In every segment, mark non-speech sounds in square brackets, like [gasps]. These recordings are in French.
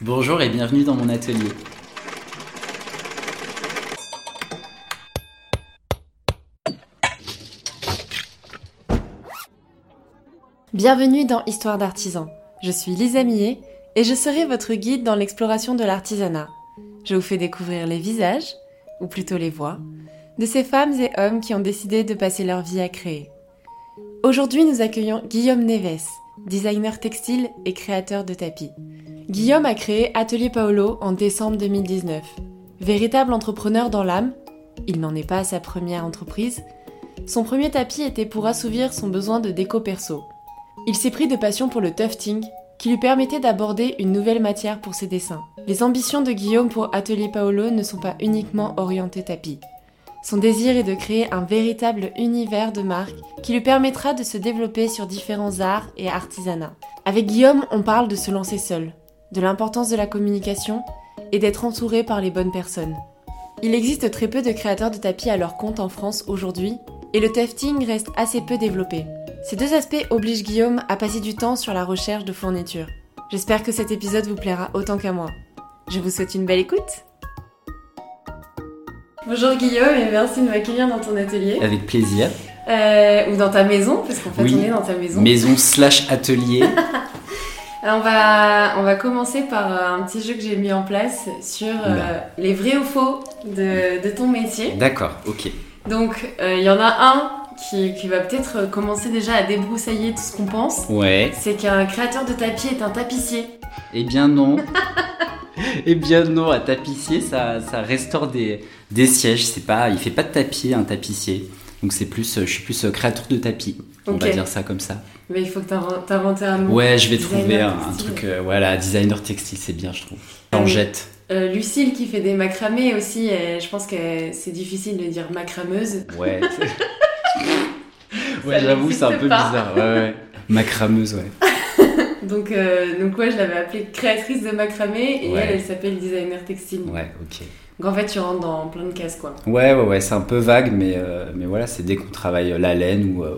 Bonjour et bienvenue dans mon atelier. Bienvenue dans Histoire d'artisan. Je suis Lisa Millet et je serai votre guide dans l'exploration de l'artisanat. Je vous fais découvrir les visages, ou plutôt les voix, de ces femmes et hommes qui ont décidé de passer leur vie à créer. Aujourd'hui, nous accueillons Guillaume Neves, designer textile et créateur de tapis. Guillaume a créé Atelier Paolo en décembre 2019. Véritable entrepreneur dans l'âme, il n'en est pas à sa première entreprise, son premier tapis était pour assouvir son besoin de déco perso. Il s'est pris de passion pour le tufting, qui lui permettait d'aborder une nouvelle matière pour ses dessins. Les ambitions de Guillaume pour Atelier Paolo ne sont pas uniquement orientées tapis. Son désir est de créer un véritable univers de marque qui lui permettra de se développer sur différents arts et artisanats. Avec Guillaume, on parle de se lancer seul, de l'importance de la communication et d'être entouré par les bonnes personnes. Il existe très peu de créateurs de tapis à leur compte en France aujourd'hui et le tufting reste assez peu développé. Ces deux aspects obligent Guillaume à passer du temps sur la recherche de fournitures. J'espère que cet épisode vous plaira autant qu'à moi. Je vous souhaite une belle écoute. Bonjour Guillaume et merci de m'accueillir dans ton atelier. Avec plaisir. Euh, ou dans ta maison, parce qu'en fait Oui. on est dans ta maison. Maison slash atelier. [laughs] Alors, on, va, on va commencer par euh, un petit jeu que j'ai mis en place sur euh, les vrais ou faux de, de ton métier. D'accord, ok. Donc euh, il y en a un qui, qui va peut-être commencer déjà à débroussailler tout ce qu'on pense. Ouais. C'est qu'un créateur de tapis est un tapissier. Eh bien non. [laughs] eh bien non, un tapissier, ça, ça restaure des, des sièges. C'est pas, il fait pas de tapis, un tapissier. Donc c'est plus, euh, je suis plus euh, créateur de tapis. On va dire ça comme ça. Mais il faut que t'inventes un mot. Ouais, je vais trouver un, truc. euh, voilà, designer textile, c'est bien, je trouve. Ah J'en jette. Euh, Lucille qui fait des macramés aussi, euh, je pense que c'est difficile de dire macrameuse. Ouais. [laughs] ouais, j'avoue, c'est un peu pas. bizarre. Ouais, ouais. Macrameuse, ouais. [laughs] Donc, donc ouais, je l'avais appelée créatrice de macramé et Ouais. elle, elle s'appelle designer textile. Ouais, ok. Donc en fait, tu rentres dans plein de cases quoi. Ouais, ouais, ouais, c'est un peu vague, mais, euh, mais voilà, c'est dès qu'on travaille la laine ou, euh,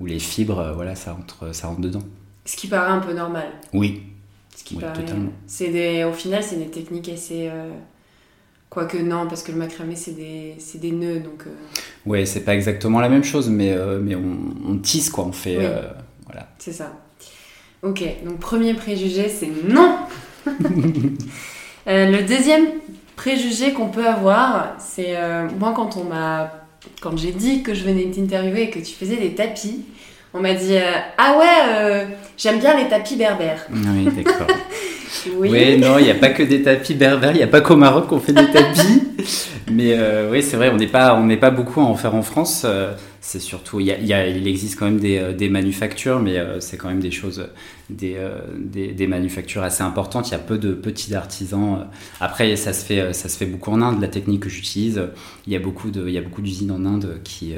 ou les fibres, euh, voilà, ça rentre, ça rentre dedans. Ce qui paraît un peu normal. Oui, Ce qui Oui, paraît. totalement. C'est des, au final, c'est des techniques assez. euh, Quoique non, parce que le macramé, c'est des, c'est des nœuds, donc. euh, ouais, c'est pas exactement la même chose, mais, euh, mais on, on tisse, quoi, on fait. Oui. euh, voilà. C'est ça. Ok, donc premier préjugé, c'est non [laughs] Euh, Le deuxième préjugé qu'on peut avoir, c'est euh, moi quand on m'a. Quand j'ai dit que je venais t'interviewer et que tu faisais des tapis, on m'a dit euh, Ah ouais, euh, j'aime bien les tapis berbères. Oui, d'accord. [laughs] Oui. Oui, non, il n'y a pas que des tapis berbères, il n'y a pas qu'au Maroc qu'on fait des tapis. [laughs] Mais oui, c'est vrai, on n'est pas, on n'est pas beaucoup à en faire en France. C'est surtout, il, il existe quand même des, euh, manufactures, mais euh, c'est quand même des choses, des, euh, des, manufactures assez importantes. Il y a peu de petits artisans. Après, ça se fait, ça se fait beaucoup en Inde. La technique que j'utilise, il y a beaucoup d'usines en Inde qui,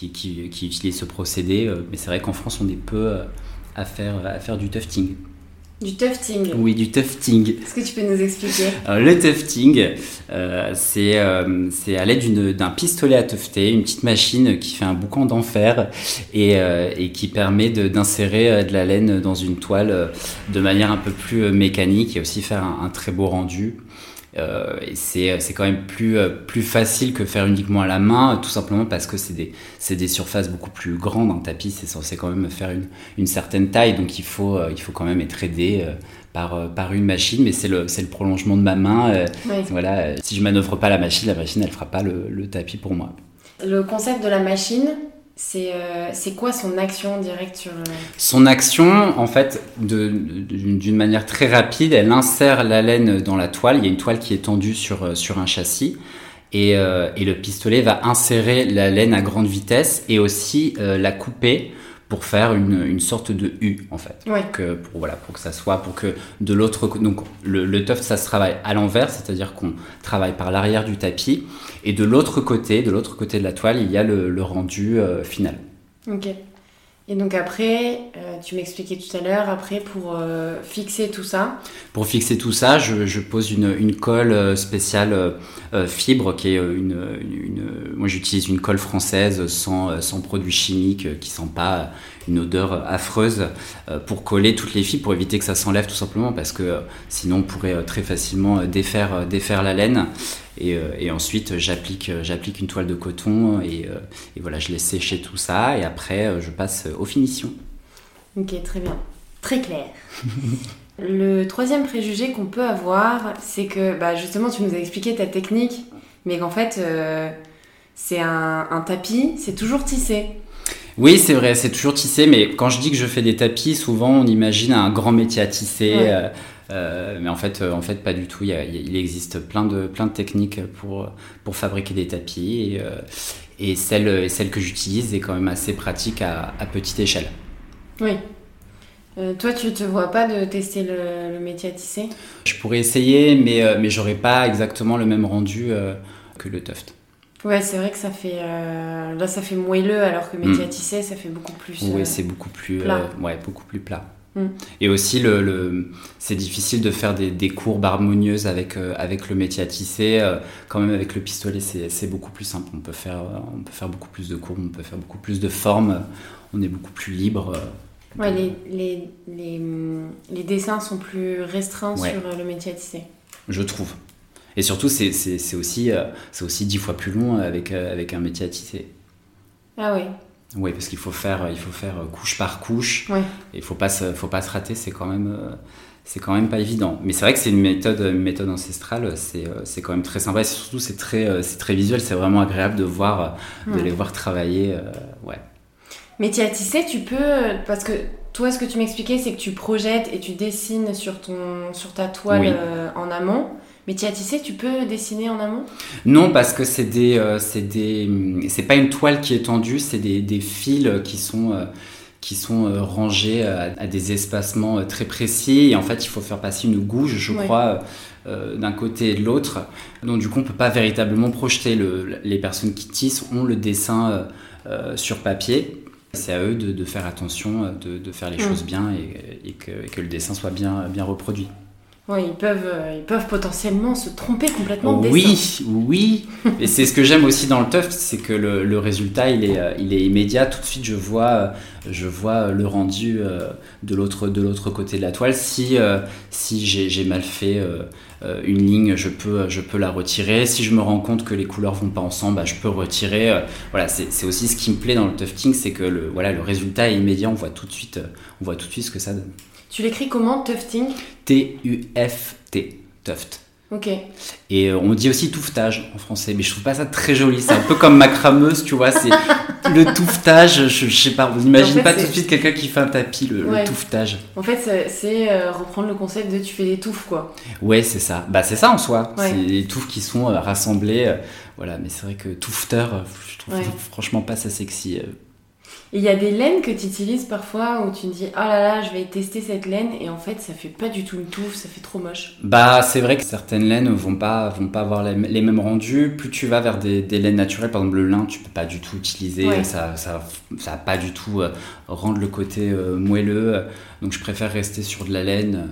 utilisent ce procédé. Mais c'est vrai qu'en France, on est peu à faire, à faire du tufting. Du tufting. Oui, du tufting. Est-ce que tu peux nous expliquer? Alors, le tufting, euh, c'est euh, c'est à l'aide d'un pistolet à tufter, une petite machine qui fait un boucan d'enfer et, euh, et qui permet de- d'insérer euh, de la laine dans une toile euh, de manière un peu plus euh, mécanique et aussi faire un, un très beau rendu. Euh, et c'est quand même plus, euh, plus facile que faire uniquement à la main, tout simplement parce que c'est des, des surfaces beaucoup plus grandes. Un tapis, c'est censé quand même faire une, une certaine taille, donc il faut, euh, il faut quand même être aidé euh, par, euh, par une machine, mais c'est le, le prolongement de ma main. euh, Oui. voilà, euh, si je manœuvre pas la machine, la machine elle fera pas le, le tapis pour moi. Le concept de la machine, c'est euh, c'est quoi son action directe sur. euh, Son action, en fait, d'une manière très rapide, elle insère la laine dans la toile. Il y a une toile qui est tendue sur, euh, sur un châssis. Et, et le pistolet va insérer la laine à grande vitesse et aussi la couper pour faire une, une sorte de U, en fait. Ouais. que pour voilà pour que ça soit pour que de l'autre donc le, le tuft ça se travaille à l'envers c'est-à-dire qu'on travaille par l'arrière du tapis et de l'autre côté de l'autre côté de la toile il y a le, le rendu euh, final Ok. Et donc après, euh, tu m'expliquais tout à l'heure, après pour euh, fixer tout ça. Pour fixer tout ça, je, pose une, colle euh, spéciale fibre qui est une, moi j'utilise une colle française sans, sans produits chimiques qui sent pas une odeur affreuse pour coller toutes les fibres pour éviter que ça s'enlève tout simplement parce que sinon on pourrait très facilement défaire, défaire la laine. Et, ensuite, j'applique, j'applique une toile de coton et, voilà, je laisse sécher tout ça. Et après, je passe aux finitions. Ok, très bien. Très clair. Le troisième préjugé qu'on peut avoir, c'est que bah, justement, tu nous as expliqué ta technique, mais qu'en fait, euh, c'est un, tapis, c'est toujours tissé. Oui, c'est vrai, c'est toujours tissé, mais quand je dis que je fais des tapis, souvent on imagine un grand métier à tisser. Euh, euh, mais en fait, en fait, pas du tout. Il, existe plein de, plein de techniques pour, pour fabriquer des tapis. Et, et celle, celle que j'utilise est quand même assez pratique à, à petite échelle. Oui. Euh, toi, tu te vois pas de tester le, métier à tisser? Je pourrais essayer, mais, euh, mais j'aurais pas exactement le même rendu euh, que le tuft. Ouais, c'est vrai que ça fait là ça fait moelleux alors que métier hmm. tisser ça fait beaucoup plus. oui, c'est beaucoup plus plat. ouais, beaucoup plus plat. Hmm. Et aussi, le, le c'est difficile de faire des, des courbes harmonieuses avec, avec le métier à tisser. quand même, avec le pistolet, c'est beaucoup plus simple. On peut, faire, on peut faire beaucoup plus de courbes, on peut faire beaucoup plus de formes. On est beaucoup plus libre. Ouais, les, les, les, les, dessins sont plus restreints sur euh, le métier à tisser. Je trouve. Et surtout, c'est aussi, euh, aussi dix fois plus long avec, euh, avec un métier à tisser. Ah oui. Oui, parce qu'il faut faire, il faut faire couche par couche. Ouais. Et il faut pas se, faut pas se rater, c'est quand même, c'est quand même pas évident. Mais c'est vrai que c'est une méthode, une méthode ancestrale, c'est, quand même très sympa. Et surtout, c'est très, c'est très visuel, c'est vraiment agréable de voir, de les voir travailler. ouais. Mais tu as tissé, tu peux. Parce que toi, ce que tu m'expliquais, c'est que tu projettes et tu dessines sur, ton, sur ta toile euh, en amont. Mais tu as tissé, tu peux dessiner en amont? Non, parce que c'est des, euh, c'est des, c'est pas une toile qui est tendue, c'est des, des, fils qui sont, euh, qui sont rangés à, des espacements très précis. Et en fait, il faut faire passer une gouge, je crois, d'un côté et de l'autre. Donc du coup, on peut pas véritablement projeter. Le, les personnes qui tissent ont le dessin sur papier c'est à eux de, faire attention, de, faire les mm. choses bien et, que, le dessin soit bien, bien reproduit. Oui, ils peuvent, euh, ils peuvent potentiellement se tromper complètement de oui, dessin. Oui, et c'est ce que j'aime aussi dans le tuft, c'est que le, résultat, il est, euh, il est immédiat. Tout de suite, je vois, euh, je vois le rendu de l'autre, de l'autre côté de la toile. Si, si j'ai, mal fait une ligne, je peux, je peux la retirer. Si je me rends compte que les couleurs vont pas ensemble, bah, je peux retirer. Voilà, c'est, aussi ce qui me plaît dans le tufting, c'est que le, voilà, le résultat est immédiat. On voit tout de suite, on voit tout de suite ce que ça donne. Tu l'écris comment, tufting T-U-F-T, tuft. Ok. Et euh, on dit aussi touffetage en français, mais je trouve pas ça très joli. C'est un peu comme macrameuse, tu vois. C'est [laughs] le touffetage. Je, sais pas. Vous imaginez pas tout de suite quelqu'un qui fait un tapis, le, touffetage. En fait, c'est euh, reprendre le concept de tu fais des touffes, quoi. Ouais, c'est ça. Bah, c'est ça en soi. C'est les touffes qui sont euh, rassemblées. voilà, mais c'est vrai que touffeteur, je trouve [laughs] franchement pas ça sexy. Il y a des laines que tu utilises parfois où tu te dis oh là là, je vais tester cette laine et en fait ça fait pas du tout une touffe, ça fait trop moche. Bah c'est vrai que certaines laines vont pas vont pas avoir les, mêmes rendus. Plus tu vas vers des, laines naturelles, par exemple le lin, tu peux pas du tout utiliser, ça, ça ça va pas du tout euh, rendre le côté euh, moelleux. Donc je préfère rester sur de la laine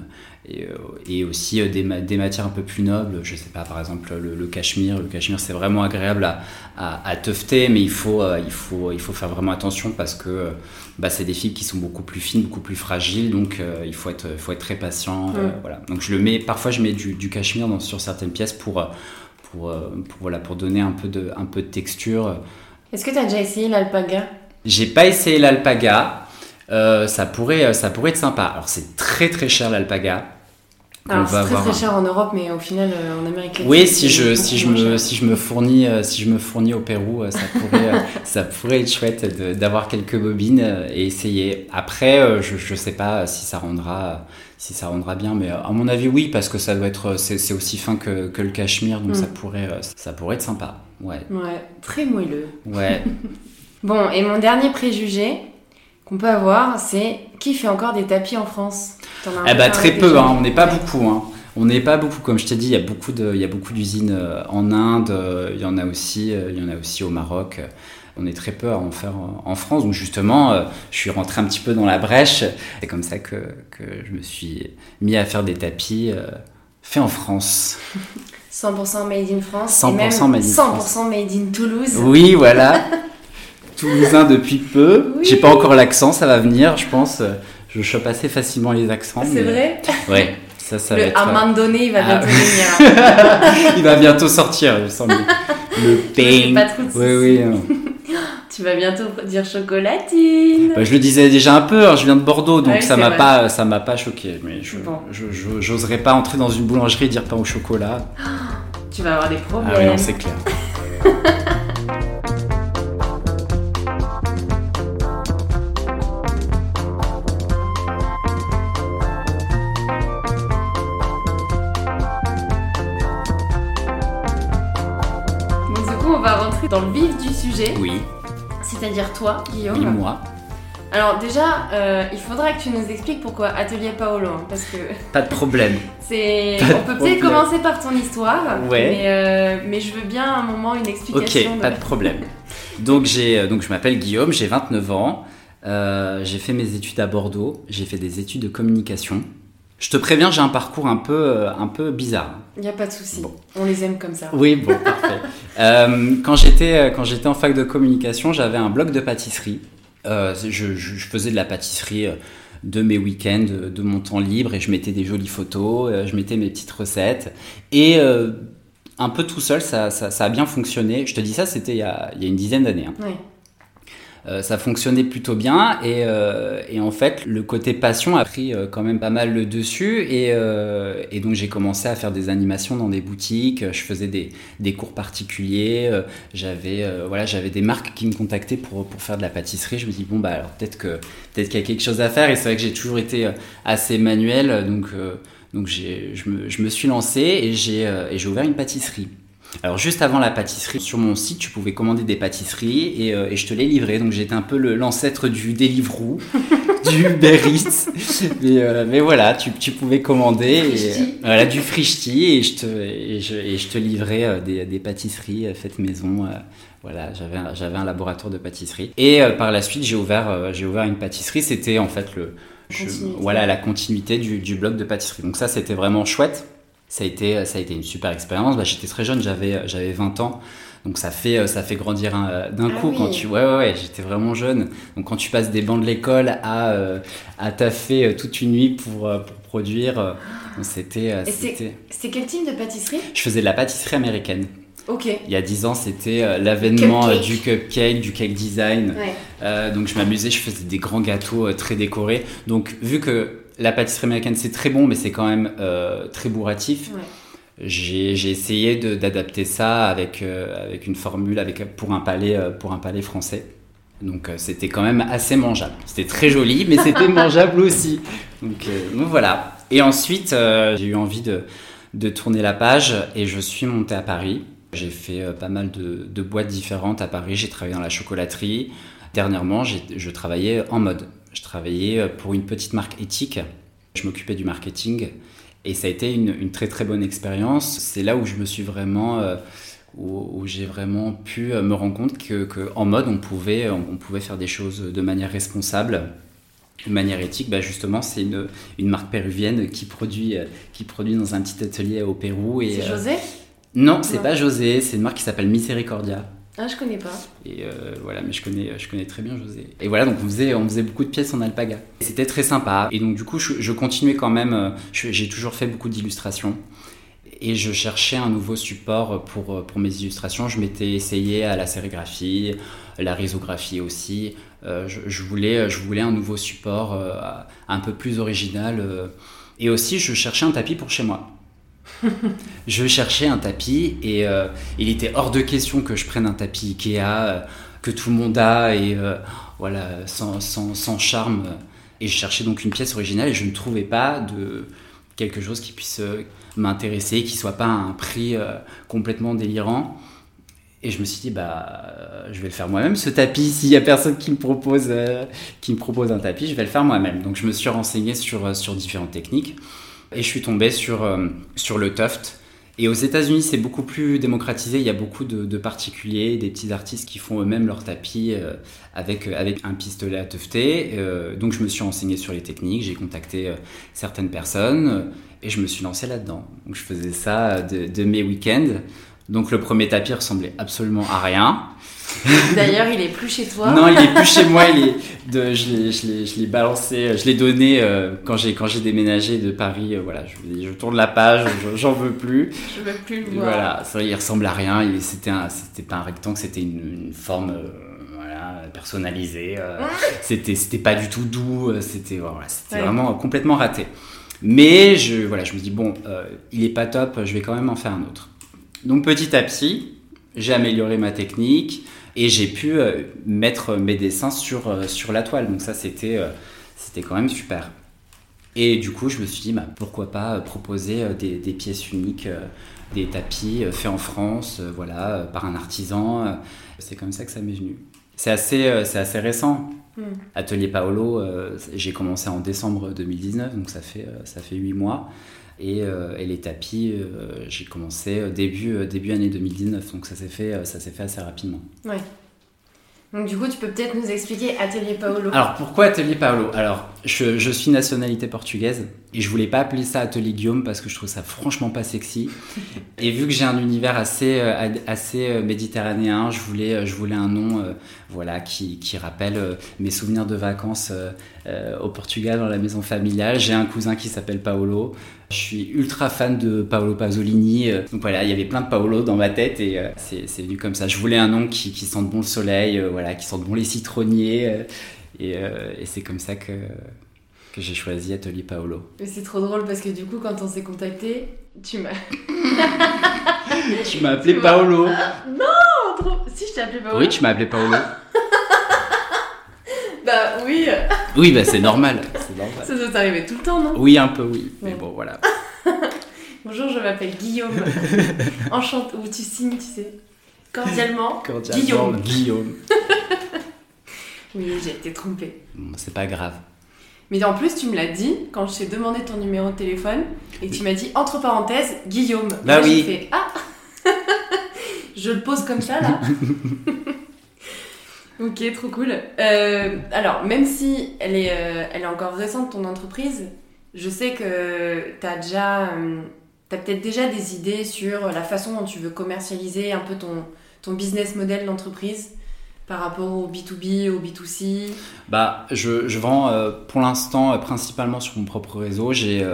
et, euh, et aussi des, des, matières un peu plus nobles. Je sais pas, par exemple le, cachemire. Le cachemire c'est vraiment agréable à, à, mais il faut il faut il faut faire vraiment attention parce que euh, bah, c'est des fibres qui sont beaucoup plus fines, beaucoup plus fragiles, donc euh, il faut être, faut être très patient. Euh, voilà. Donc je le mets, parfois je mets du, du cachemire dans, sur certaines pièces pour, pour, pour, voilà, pour donner un peu de, un peu de texture. Est-ce que tu as déjà essayé l'alpaga? J'ai pas essayé l'alpaga. ça, pourrait, ça pourrait être sympa. Alors c'est très très cher l'alpaga. Alors c'est très très cher en Europe, mais au final euh, en Amérique latine. Oui, si je si je me si je me fournis euh, si je me fournis au Pérou, euh, ça pourrait [laughs] ça pourrait être chouette d'avoir quelques bobines et essayer. Après, je je sais pas si ça rendra si ça rendra bien, mais à mon avis oui parce que ça doit être c'est aussi fin que, que le cachemire, donc ça mm. pourrait ça pourrait être sympa. Ouais. Ouais, très moelleux. Ouais. [laughs] bon, et mon dernier préjugé qu'on peut avoir, c'est qui fait encore des tapis en France? Eh bah, très peu, hein, on n'est pas beaucoup. Hein. On n'est pas beaucoup, comme je t'ai dit, il y a beaucoup de, il y a beaucoup d'usines euh, en Inde, euh, il y en a aussi, euh, il y en a aussi au Maroc. on est très peu à en faire en France. Donc justement, je suis rentré un petit peu dans la brèche. C'est comme ça que, que, je me suis mis à faire des tapis faits en France. [laughs] 100% made in France. 100% made in 100% made in Toulouse. Oui, voilà. [laughs] Toulousain depuis peu. J'ai pas encore l'accent, ça va venir, je pense. Je chope assez facilement les accents. C'est vrai Ouais. Ça, ça le va être... À un moment donné, il va Ah. bientôt venir. [laughs] il va bientôt sortir, il me semble. Le pain. pas trop de Oui, oui. hein. [laughs] Tu vas bientôt dire chocolatine. Bah, je le disais déjà un peu, hein, je viens de Bordeaux, donc Ouais, ça m'a pas, ça m'a pas choqué. Mais je, Bon. j'oserais pas entrer dans une boulangerie et dire pain au chocolat. [gasps] Tu vas avoir des problèmes. Ah oui, non, c'est clair. [laughs] sujet, Oui, c'est-à-dire toi, Guillaume. oui, moi. Alors déjà, euh, il faudra que tu nous expliques pourquoi Atelier Paolo, hein, parce que [laughs] Pas de problème. c'est. On peut peut-être commencer par ton histoire, Ouais. mais, euh, mais je veux bien un moment une Ok, explication. de- pas de problème. Donc, j'ai, euh, donc je m'appelle Guillaume, j'ai 29 ans. Euh, j'ai fait mes études à Bordeaux. J'ai fait des études de communication. Je te préviens, j'ai un parcours un peu, euh, un peu bizarre. Il n'y a pas de souci. Bon. On les aime comme ça. Oui, bon, parfait. [laughs] Euh, quand j'étais euh, quand j'étais en fac de communication, j'avais un blog de pâtisserie. Euh, je, faisais de la pâtisserie de mes week-ends, de, mon temps libre, et je mettais des jolies photos, je mettais mes petites recettes, et euh, un peu tout seul, ça, ça, ça a bien fonctionné. Je te dis ça, c'était il, y a- il y a une dizaine d'années. hein. Oui. Euh, ça fonctionnait plutôt bien et, euh, et en fait le côté passion a pris euh, quand même pas mal le dessus et, donc j'ai commencé à faire des animations dans des boutiques, je faisais des, cours particuliers, j'avais voilà j'avais des marques qui me contactaient pour, pour faire de la pâtisserie, je me dis bon bah alors peut-être que peut-être qu'il y a quelque chose à faire et c'est vrai que j'ai toujours été assez manuel. Donc donc je me, je me suis lancé et j'ai ouvert une pâtisserie. Alors juste avant la pâtisserie, sur mon site, tu pouvais commander des pâtisseries et, euh, et je te les livrais. Donc j'étais un peu l'ancêtre du Deliveroo, [laughs] du Uber Eats. Mais, euh, mais voilà, tu, tu pouvais commander et, euh, voilà, du frichti et je te, et je, et je te livrais des, des pâtisseries faites maison. voilà, j'avais un, j'avais un laboratoire de pâtisserie. Et par la suite, j'ai ouvert, j'ai ouvert une pâtisserie. C'était en fait le, je- voilà, la continuité du, du blog de pâtisserie. Donc ça, c'était vraiment chouette. Ça a été, ça a été une super expérience. Bah, j'étais très jeune, j'avais, j'avais 20 ans. Donc ça fait, ça fait grandir un- d'un Ah coup oui. quand tu, ouais, ouais, ouais, j'étais vraiment jeune. Donc quand tu passes des bancs de l'école à, euh, à taffer euh, toute une nuit pour, euh, pour produire, c'était, c'est- quel type de pâtisserie? Je faisais de la pâtisserie américaine. Ok. Il y a 10 ans, c'était l'avènement du cupcake, du cake design. Ouais. Euh, donc je m'amusais, je faisais des grands gâteaux très décorés. Donc vu que la pâtisserie américaine c'est très bon, mais c'est quand même euh, très bourratif, Ouais. j'ai essayé de- d'adapter ça avec, euh, avec une formule avec, pour, un palais, euh, pour un palais français. Donc c'était quand même assez mangeable. C'était très joli, mais c'était [laughs] mangeable aussi. Donc, donc voilà. Et ensuite, j'ai eu envie de, de tourner la page et je suis monté à Paris. J'ai fait pas mal de, de boîtes différentes à Paris. J'ai travaillé dans la chocolaterie. Dernièrement, je travaillais en mode. Je travaillais euh, pour une petite marque éthique. Je m'occupais du marketing et ça a été une, une très très bonne expérience. C'est là où je me suis vraiment, euh, où, où j'ai vraiment pu euh, me rendre compte que, que en mode on pouvait, on pouvait faire des choses de manière responsable, de manière éthique. Bah justement, c'est une, une marque péruvienne qui produit, euh, qui produit dans un petit atelier au Pérou. C'est euh, José? Non, c'est pas José, c'est une marque qui s'appelle Misericordia. Ah, je connais pas. Et euh, voilà, mais je connais, je connais très bien José. Et voilà, donc on faisait, on faisait beaucoup de pièces en alpaga. C'était très sympa. Et donc du coup, je, continuais quand même. euh, J'ai toujours fait beaucoup d'illustrations. Et je cherchais un nouveau support pour, pour mes illustrations. Je m'étais essayé à la sérigraphie, la risographie aussi. Euh, je, voulais, je voulais un nouveau support euh, un peu plus original. euh. Et aussi, je cherchais un tapis pour chez moi. [laughs] je cherchais un tapis et euh, il était hors de question que je prenne un tapis Ikea euh, que tout le monde a et euh, voilà sans, sans, sans charme. Et je cherchais donc une pièce originale et je ne trouvais pas de quelque chose qui puisse m'intéresser, qui soit pas à un prix complètement délirant. Et je me suis dit, bah, je vais le faire moi-même ce tapis. S'il y a personne qui me propose, qui me propose un tapis, je vais le faire moi-même. Donc je me suis renseigné sur, sur différentes techniques et je suis tombé sur, euh, sur le tuft. Et aux États-Unis, c'est beaucoup plus démocratisé. Il y a beaucoup de, particuliers, des petits artistes qui font eux-mêmes leur tapis euh, avec, euh, avec un pistolet à teufter. Euh, donc, je me suis renseigné sur les techniques, j'ai contacté certaines personnes et je me suis lancé là-dedans. Donc, je faisais ça de mes week-ends. Donc, le premier tapis ressemblait absolument à rien. D'ailleurs, il est plus chez toi. Non, il est plus chez moi. Il est de, je l'ai balancé, je l'ai donné euh, quand j'ai quand j'ai déménagé de Paris. Euh, voilà, je, je tourne la page, j'en veux plus. Je veux plus le voir. Voilà, ça, il ressemble à rien. C'était un c'était pas un rectangle, c'était une, forme. Euh, voilà, personnalisée. c'était c'était pas du tout doux. C'était voilà, vraiment complètement raté. Mais je voilà, je me dis bon, il est pas top. Je vais quand même en faire un autre. Donc petit à petit, j'ai amélioré ma technique et j'ai pu euh, mettre mes dessins sur, euh, sur la toile. Donc ça, c'était euh, c'était quand même super. Et du coup, je me suis dit, bah, pourquoi pas proposer des, des pièces uniques, des tapis faits en France, voilà, par un artisan. C'est comme ça que ça m'est venu. C'est assez, assez récent. Hmm. Atelier Paolo, j'ai commencé en décembre 2019, donc ça fait, ça fait 8 mois. Euh, et, les tapis, euh, j'ai commencé euh, début, début année 2019, donc ça s'est fait, ça fait assez rapidement. Ouais. Donc du coup, tu peux peut-être nous expliquer Atelier Paolo. Alors pourquoi Atelier Paolo? Alors, je, je, suis nationalité portugaise et je voulais pas appeler ça Atelier Guillaume parce que je trouve ça franchement pas sexy. [laughs] Et vu que j'ai un univers assez, assez méditerranéen, je voulais, je voulais un nom voilà, qui, qui rappelle mes souvenirs de vacances au Portugal dans la maison familiale. J'ai un cousin qui s'appelle Paolo. Je suis ultra fan de Paolo Pasolini. Euh, donc voilà, il y avait plein de Paolo dans ma tête et euh, c'est venu comme ça. Je voulais un nom qui, qui sente bon le soleil, euh, voilà, qui sente bon les citronniers. et, et c'est comme ça que, que j'ai choisi Atelier Paolo. C'est trop drôle parce que du coup, quand on s'est contacté, tu m'as. [laughs] tu m'as appelé Paolo. [laughs] Non trop... Si, je t'ai appelé Paolo. Oui, tu m'as appelé Paolo. [laughs] bah oui. Oui, bah c'est normal. Ça doit t'arriver tout le temps, non? Oui, un peu, oui. Mais bon, voilà. [laughs] Bonjour, je m'appelle Guillaume. [laughs] Enchanté. Ou tu signes, tu sais. Cordialement. [laughs] Cordialement Guillaume. Guillaume. oui, j'ai été trompée. Bon, c'est pas grave. Mais en plus, tu me l'as dit quand je t'ai demandé ton numéro de téléphone et tu m'as dit entre parenthèses Guillaume. Bah oui. J'ai fait Ah Je le pose comme ça là. Ok, trop cool. Euh, alors, même si elle est, euh, elle est encore récente, ton entreprise, je sais que tu as déjà. Euh, peut-être déjà des idées sur la façon dont tu veux commercialiser un peu ton, ton business model d'entreprise par rapport au B2B, au B2C bah, je, je vends pour l'instant principalement sur mon propre réseau. J'ai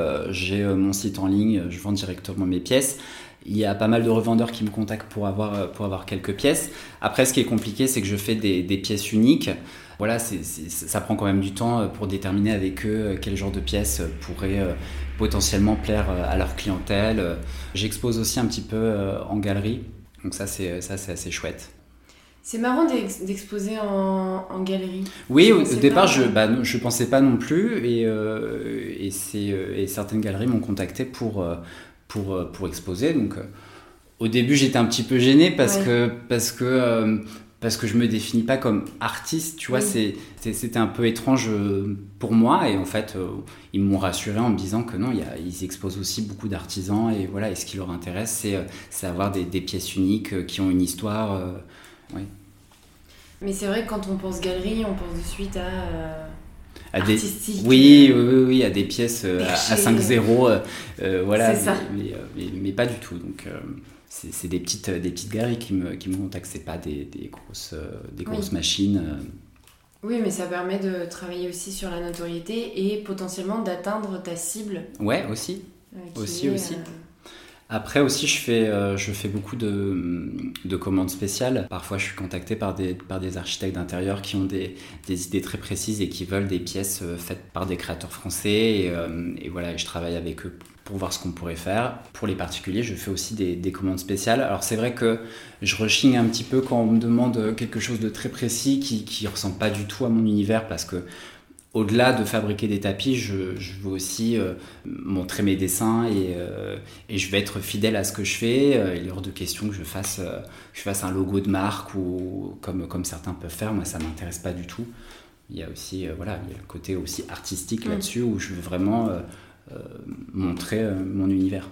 mon site en ligne, je vends directement mes pièces. Il y a pas mal de revendeurs qui me contactent pour avoir, pour avoir quelques pièces. Après, ce qui est compliqué, c'est que je fais des, des pièces uniques. Voilà, ça prend quand même du temps euh, pour déterminer avec eux euh, quel genre de pièces pourrait euh, potentiellement plaire à leur clientèle. J'expose aussi un petit peu en galerie, donc ça c'est assez chouette. C'est marrant d'exposer en, en, galerie. Oui, au, départ, je ne bah, je pensais pas non plus, et, et, et certaines galeries m'ont contacté pour, pour, euh, pour exposer. Donc, euh, au début, j'étais un petit peu gêné parce que parce que euh, parce que je me définis pas comme artiste, tu vois, c'était un peu étrange pour moi et en fait ils m'ont rassuré en me disant que non, y a, ils exposent aussi beaucoup d'artisans et voilà, et ce qui leur intéresse c'est avoir des, des, pièces uniques qui ont une histoire. oui. Mais c'est vrai que quand on pense galerie, on pense de suite à à des oui, oui, oui, à des pièces euh, à, 5-0 euh, euh, voilà mais, mais, mais, pas du tout donc c'est des petites des petites galeries qui me qui me contactent c'est pas des, des, grosses des grosses machines oui, mais ça permet de travailler aussi sur la notoriété et potentiellement d'atteindre ta cible. Ouais, aussi. aussi, aussi. Après aussi, je fais, euh, je fais beaucoup de, de, commandes spéciales. Parfois, je suis contacté par des, par des architectes d'intérieur qui ont des, des, idées très précises et qui veulent des pièces euh, faites par des créateurs français. Et, euh, voilà, je travaille avec eux pour voir ce qu'on pourrait faire. Pour les particuliers, je fais aussi des, des commandes spéciales. Alors c'est vrai que je rechigne un petit peu quand on me demande quelque chose de très précis qui ne ressemble pas du tout à mon univers parce que au-delà de fabriquer des tapis, je, veux aussi euh, montrer mes dessins euh, et, je vais être fidèle à ce que je fais. Euh, il est hors de question que je fasse, je fasse un logo de marque ou comme, comme certains peuvent faire. Moi, ça ne m'intéresse pas du tout. Il y a aussi voilà, il y a le côté aussi artistique mm. là-dessus où je veux vraiment montrer mon univers.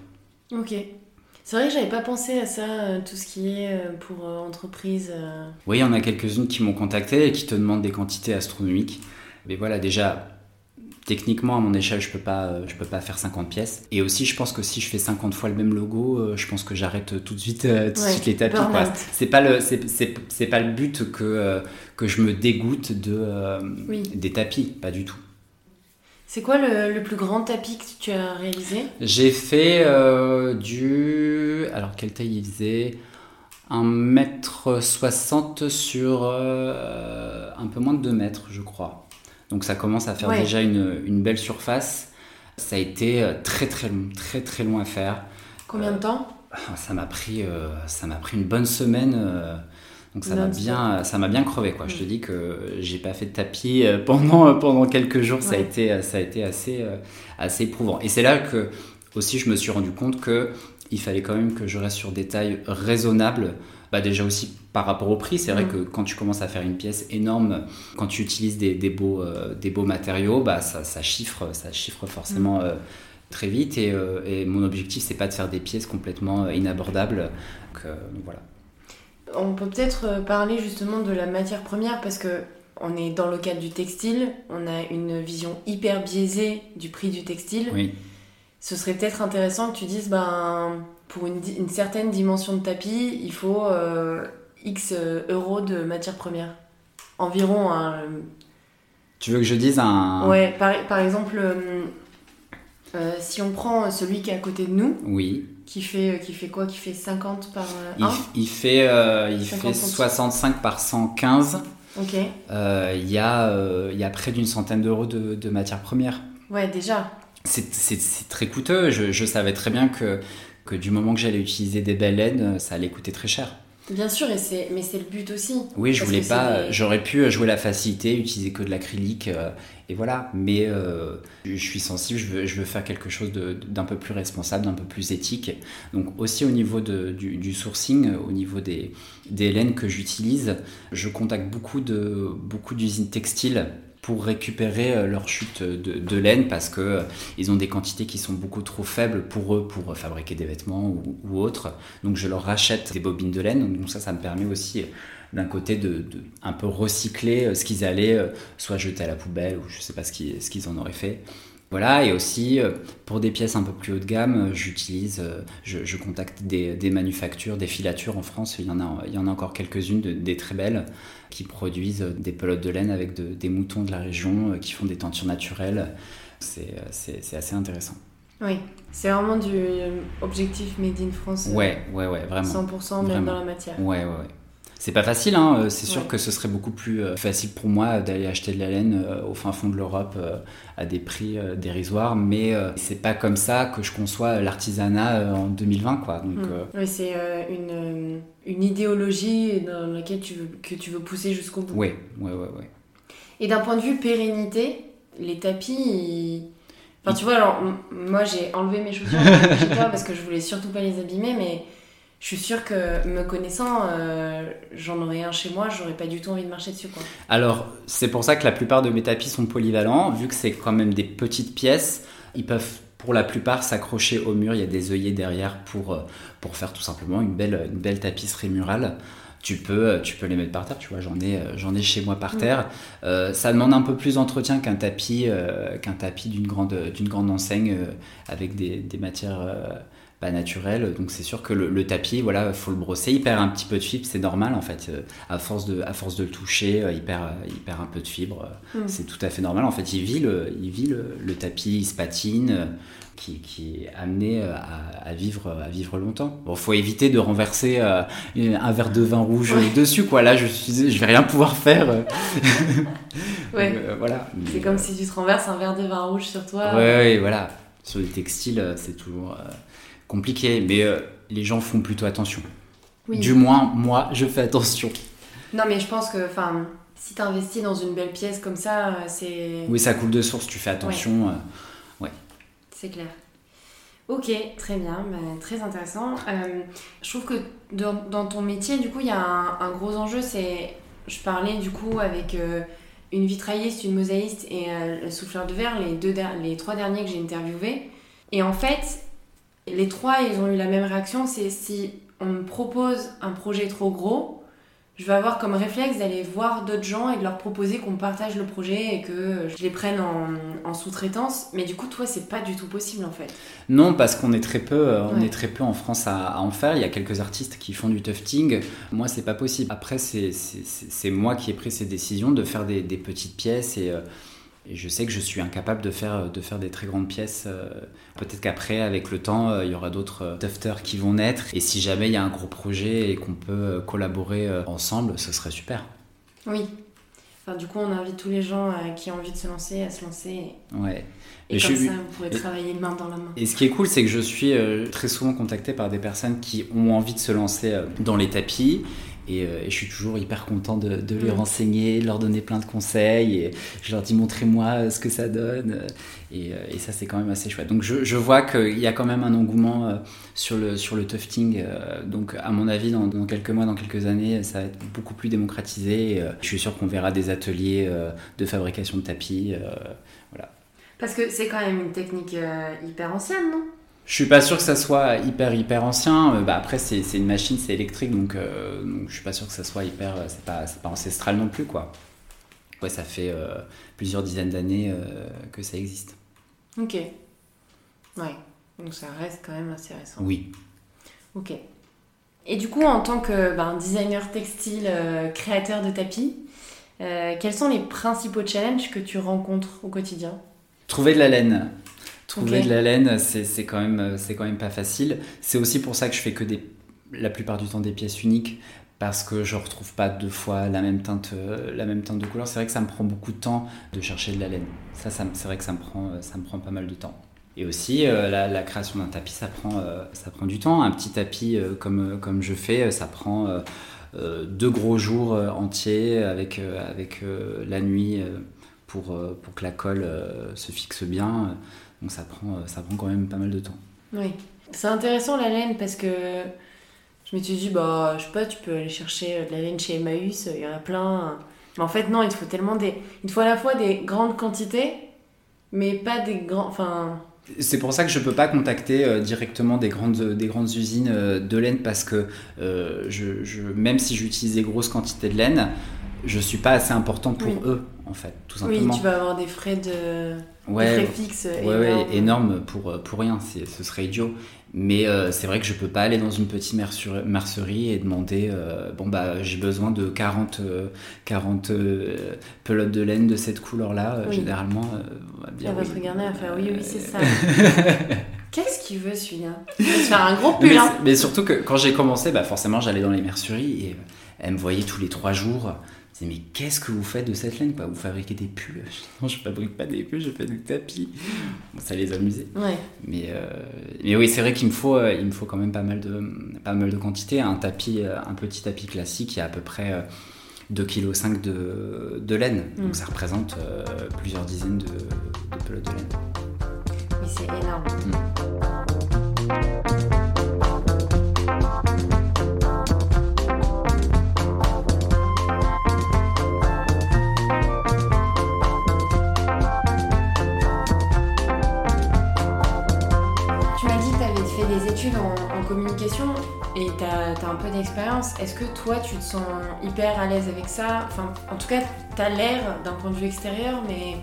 Ok. C'est vrai que j'avais pas pensé à ça, euh, tout ce qui est euh, pour euh, entreprise. Oui, il y en a quelques-unes qui m'ont contacté et qui te demandent des quantités astronomiques. Mais voilà, déjà, techniquement, à mon échelle, je peux pas, je peux pas faire 50 pièces. Et aussi, je pense que si je fais 50 fois le même logo, je pense que j'arrête tout de suite, tout suite les tapis. C'est pas le, c'est pas le but que que je me dégoûte de des tapis, pas du tout. C'est quoi le, plus grand tapis que tu as réalisé? J'ai fait euh, du. Alors, quelle taille il faisait? 1m60 sur euh, un peu moins de 2 mètres, je crois. Donc, ça commence à faire déjà une, belle surface. Ça a été euh, très très long, très très long à faire. Combien de temps? Ça m'a pris, ça m'a pris une bonne semaine donc ça m'a bien, ça m'a bien crevé quoi. Je te dis que j'ai pas fait de tapis euh, pendant euh, pendant quelques jours. Ça a été, euh, ça a été assez assez éprouvant. Et c'est là que aussi je me suis rendu compte que il fallait quand même que je reste sur des tailles raisonnables. Bah déjà aussi par rapport au prix, c'est vrai que quand tu commences à faire une pièce énorme, quand tu utilises des, des beaux, des beaux matériaux, bah ça, ça chiffre, ça chiffre forcément très vite. Et, et, mon objectif, c'est pas de faire des pièces complètement inabordables. donc voilà. On peut peut-être euh, parler justement de la matière première parce que on est dans le cadre du textile, on a une vision hyper biaisée du prix du textile. Oui. Ce serait peut-être intéressant que tu dises, ben, pour une, certaine dimension de tapis, il faut euh, X euh, euros de matière première. Environ. Hein, tu veux que je dise un. Ouais, par, par exemple, si on prend celui qui est à côté de nous. Oui qui fait, euh, qui fait quoi? Qui fait 50 par 1 il, il, fait, euh, il fait 65 par 115. Ok. Euh, il, y a, il y a près d'une centaine d'euros de, de matières premières. Ouais, déjà. C'est très coûteux. Je, je, savais très bien que, que du moment que j'allais utiliser des belles laines, ça allait coûter très cher. Bien sûr, et mais c'est le but aussi. Oui, je voulais pas. J'aurais pu jouer la facilité, utiliser que de l'acrylique, euh, et voilà. Mais euh, je suis sensible, je veux, je veux faire quelque chose d'un peu plus responsable, d'un peu plus éthique. Donc aussi au niveau de, du, du, sourcing, au niveau des, des laines que j'utilise, je contacte beaucoup de beaucoup d'usines textiles pour récupérer euh, leur chute de, laine parce que euh, ils ont des quantités qui sont beaucoup trop faibles pour eux pour fabriquer des vêtements ou, ou autres. Donc je leur rachète des bobines de laine. Donc ça, ça me permet aussi euh, d'un côté de, un peu recycler ce qu'ils allaient soit jeter à la poubelle ou je sais pas ce qu'ils ce en auraient fait. Voilà, et aussi pour des pièces un peu plus haut de gamme, j'utilise, je, contacte des, des, manufactures, des filatures en France, il y en a, il y en a encore quelques-unes, des très belles, qui produisent des pelotes de laine avec des moutons de la région, euh, qui font des tentures naturelles. C'est assez intéressant. Oui, c'est vraiment du objectif Made in France. Euh, ouais, ouais, ouais, vraiment. 100% même dans la matière. Ouais, ouais, ouais. C'est pas facile, hein. Euh, c'est sûr que ce serait beaucoup plus euh, facile pour moi d'aller acheter de la laine euh, au fin fond de l'Europe à des prix dérisoires, mais c'est pas comme ça que je conçois l'artisanat en 2020, quoi. Donc. Oui, c'est une, une, idéologie dans laquelle tu veux, que tu veux pousser jusqu'au bout. Oui, oui, oui. Ouais. Et d'un point de vue pérennité, les tapis, Enfin, tu vois, alors, moi j'ai enlevé mes chaussures [laughs] parce que je voulais surtout pas les abîmer, mais je suis sûre que me connaissant, euh, j'en aurais un chez moi, j'aurais pas du tout envie de marcher dessus. Quoi. Alors, c'est pour ça que la plupart de mes tapis sont polyvalents, vu que c'est quand même des petites pièces, ils peuvent pour la plupart s'accrocher au mur, il y a des œillets derrière pour, euh, pour faire tout simplement une belle, une belle tapisserie murale. Tu peux, euh, tu peux les mettre par terre, tu vois, j'en ai, j'en ai chez moi par terre. ça demande un peu plus d'entretien qu'un tapis, qu'un tapis d'une grande, d'une grande enseigne avec des, des matières pas naturel. Donc c'est sûr que le, tapis, voilà, faut le brosser. Il perd un petit peu de fibre, c'est normal en fait. Euh, à force de, à force de le toucher, euh, il perd, il perd un peu de fibre. Mm. C'est tout à fait normal. En fait, il vit le, il vit le, tapis, il se patine. Qui, qui, est amené à, vivre, à vivre longtemps. Bon, faut éviter de renverser euh, un verre de vin rouge dessus, quoi. Là, je suis, je vais rien pouvoir faire. ouais. [laughs] voilà. C'est comme si tu te renverses un verre de vin rouge sur toi. Ouais, voilà. Sur les textiles, c'est toujours compliqué, mais euh, les gens font plutôt attention. Du moins, moi, je fais attention. Non, mais je pense que, enfin, si tu investis dans une belle pièce comme ça, euh, c'est. Oui, ça coule de source, tu fais attention. Ouais. Euh, ouais. C'est clair. Ok, très bien, bah, très intéressant. je trouve que dans, ton métier, du coup, il y a un, gros enjeu. C'est, je parlais du coup avec une vitrailliste, une mosaïste et le souffleur de verre, les deux, les trois derniers que j'ai interviewés. Et en fait, Les trois, ils ont eu la même réaction, c'est si on me propose un projet trop gros, je vais avoir comme réflexe d'aller voir d'autres gens et de leur proposer qu'on partage le projet et que je les prenne en, sous-traitance. Mais du coup, toi, c'est pas du tout possible en fait. Non, parce qu'on est très peu, euh, on est très peu en France à, en faire. Il y a quelques artistes qui font du tufting. Moi, c'est pas possible. Après, c'est moi qui ai pris ces décisions de faire des, petites pièces et euh, et je sais que je suis incapable de faire, de faire des très grandes pièces. Euh, peut-être qu'après, avec le temps, euh, il y aura d'autres euh, tufters qui vont naître. Et si jamais il y a un gros projet et qu'on peut collaborer ensemble, ce serait super. Oui. Enfin, du coup, on invite tous les gens qui ont envie de se lancer à se lancer. Ouais. Et, comme ça, vous pouvez travailler main dans la main. Et ce qui est cool, c'est que je suis très souvent contacté par des personnes qui ont envie de se lancer dans les tapis euh, et, je suis toujours hyper content de, les mm. renseigner, de leur donner plein de conseils. Et je leur dis montrez-moi ce que ça donne. Et, euh, ça, c'est quand même assez chouette. Donc je, vois qu'il y a quand même un engouement euh, sur le, sur le tufting. Donc à mon avis, dans, quelques mois, dans quelques années, ça va être beaucoup plus démocratisé. Je suis sûr qu'on verra des ateliers de fabrication de tapis. Voilà. Parce que c'est quand même une technique hyper ancienne, non? Je suis pas sûr que ça soit hyper hyper ancien. Euh, bah, après c'est une machine, c'est électrique, donc, euh, donc je suis pas sûr que ça soit hyper, euh, c'est pas, pas ancestral non plus quoi. Ouais, ça fait plusieurs dizaines d'années que ça existe. Ok. Ouais. Donc ça reste quand même assez récent. Oui. Ok. Et du coup, en tant que ben, designer textile, créateur de tapis, quels sont les principaux challenges que tu rencontres au quotidien? Trouver de la laine. Trouver de la laine, c'est quand, même, quand même pas facile. C'est aussi pour ça que je fais que des, la plupart du temps des pièces uniques parce que je retrouve pas deux fois la même teinte, la même teinte de couleur. C'est vrai que ça me prend beaucoup de temps de chercher de la laine. Ça, ça c'est vrai que ça me, prend, ça me prend pas mal de temps. Et aussi, euh, la, création d'un tapis, ça prend, euh, ça prend du temps. Un petit tapis euh, comme, comme je fais, ça prend deux gros jours entiers avec, avec la nuit pour, pour que la colle se fixe bien. Donc ça prend, euh, ça prend quand même pas mal de temps. Oui. C'est intéressant la laine parce que je me suis dit, bah, je sais pas, tu peux aller chercher euh, de la laine chez Emmaüs, il y en a plein. Mais en fait, non, il te faut tellement des. Il faut à la fois des grandes quantités, mais pas des grands. Enfin. C'est pour ça que je ne peux pas contacter euh, directement des grandes, des grandes usines de laine parce que je, je, même si j'utilise des grosses quantités de laine, je ne suis pas assez important pour eux, en fait, tout simplement. Oui, tu vas avoir des frais de ouais, fixe ouais, énorme pour, euh, pour rien, ce serait idiot. Mais euh, c'est vrai que je peux pas aller dans une petite mercerie et demander euh, bon bah j'ai besoin de 40, 40 pelotes de laine de cette couleur là. généralement, on va dire. Elle va se regarder à faire oui, oui, c'est ça. [laughs] Qu'est-ce qu'il veut celui-là? Il veut se faire un gros pull. Mais, hein. mais surtout que quand j'ai commencé, bah forcément j'allais dans les merceries et elle me voyait tous les trois jours mais qu'est-ce que vous faites de cette laine? Quoi Vous fabriquez des pulls? [laughs] Non, je fabrique pas des pulls, je fais du tapis. Bon, ça les amusait. Ouais. Mais, euh, mais oui, c'est vrai qu'il me faut, euh, il me faut quand même pas mal de, pas mal de quantité. Un tapis, euh, un petit tapis classique, il y a à peu près 2,5 kg de, de laine. Donc mm. ça représente plusieurs dizaines de, de pelotes de laine. Oui, c'est énorme. Mm. Est-ce que toi, tu te sens hyper à l'aise avec ça? Enfin, en tout cas, tu as l'air d'un point de vue extérieur, mais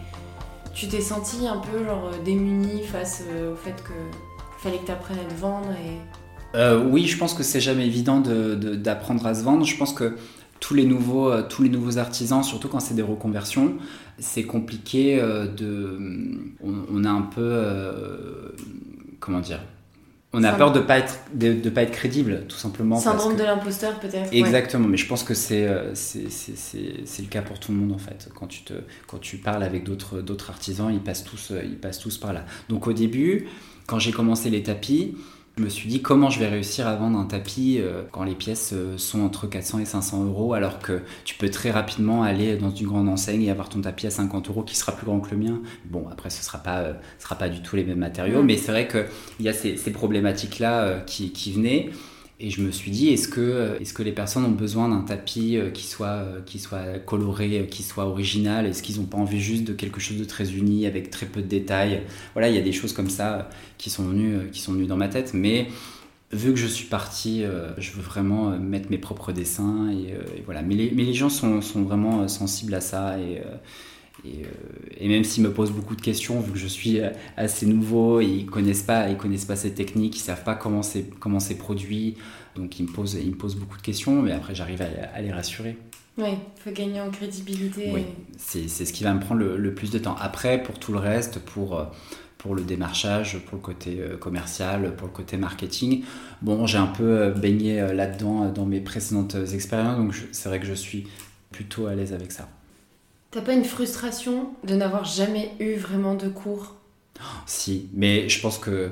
tu t'es senti un peu genre démuni face euh, au fait que fallait que tu apprennes à te vendre et... Euh, oui, je pense que c'est jamais évident d'apprendre à se vendre. Je pense que tous les nouveaux, euh, tous les nouveaux artisans, surtout quand c'est des reconversions, c'est compliqué de. On, a un peu. comment dire on a peur de pas être de, pas être crédible, tout simplement. Syndrome de l'imposteur, peut-être. Exactement, mais je pense que euh, c'est c'est le cas pour tout le monde en fait. Quand tu te quand tu parles avec d'autres d'autres artisans, ils passent tous euh, ils passent tous par là. Donc au début, quand j'ai commencé les tapis, je me suis dit comment je vais réussir à vendre un tapis euh, quand les pièces euh, sont entre 400 et 500 euros alors que tu peux très rapidement aller dans une grande enseigne et avoir ton tapis à 50 euros qui sera plus grand que le mien. Bon après ce sera pas, euh, sera pas du tout les mêmes matériaux mais c'est vrai qu'il y a ces, problématiques là qui, qui, venaient Et je me suis dit, est-ce que, est que les personnes ont besoin d'un tapis qui soit, qui soit coloré, qui soit original? Est-ce qu'ils n'ont pas envie juste de quelque chose de très uni, avec très peu de détails? Voilà, il y a des choses comme ça qui sont venues, qui sont venues dans ma tête. Mais vu que je suis parti, je veux vraiment mettre mes propres dessins. Et, voilà. Mais les, mais les gens sont, sont, vraiment sensibles à ça. Et, euh, et, même s'ils me posent beaucoup de questions, vu que je suis euh, assez nouveau, ils connaissent pas, ils connaissent pas ces techniques, ils savent pas comment c'est comment c'est produit, donc ils me posent, ils me posent beaucoup de questions, mais après j'arrive à, les rassurer. Oui, il faut gagner en crédibilité. Oui, c'est ce qui va me prendre le, plus de temps. Après, pour tout le reste, pour euh, pour le démarchage, pour le côté commercial, pour le côté marketing. Bon, j'ai un peu baigné là-dedans dans mes précédentes expériences, donc c'est vrai que je suis plutôt à l'aise avec ça. T'as pas une frustration de n'avoir jamais eu vraiment de cours Si, mais je pense que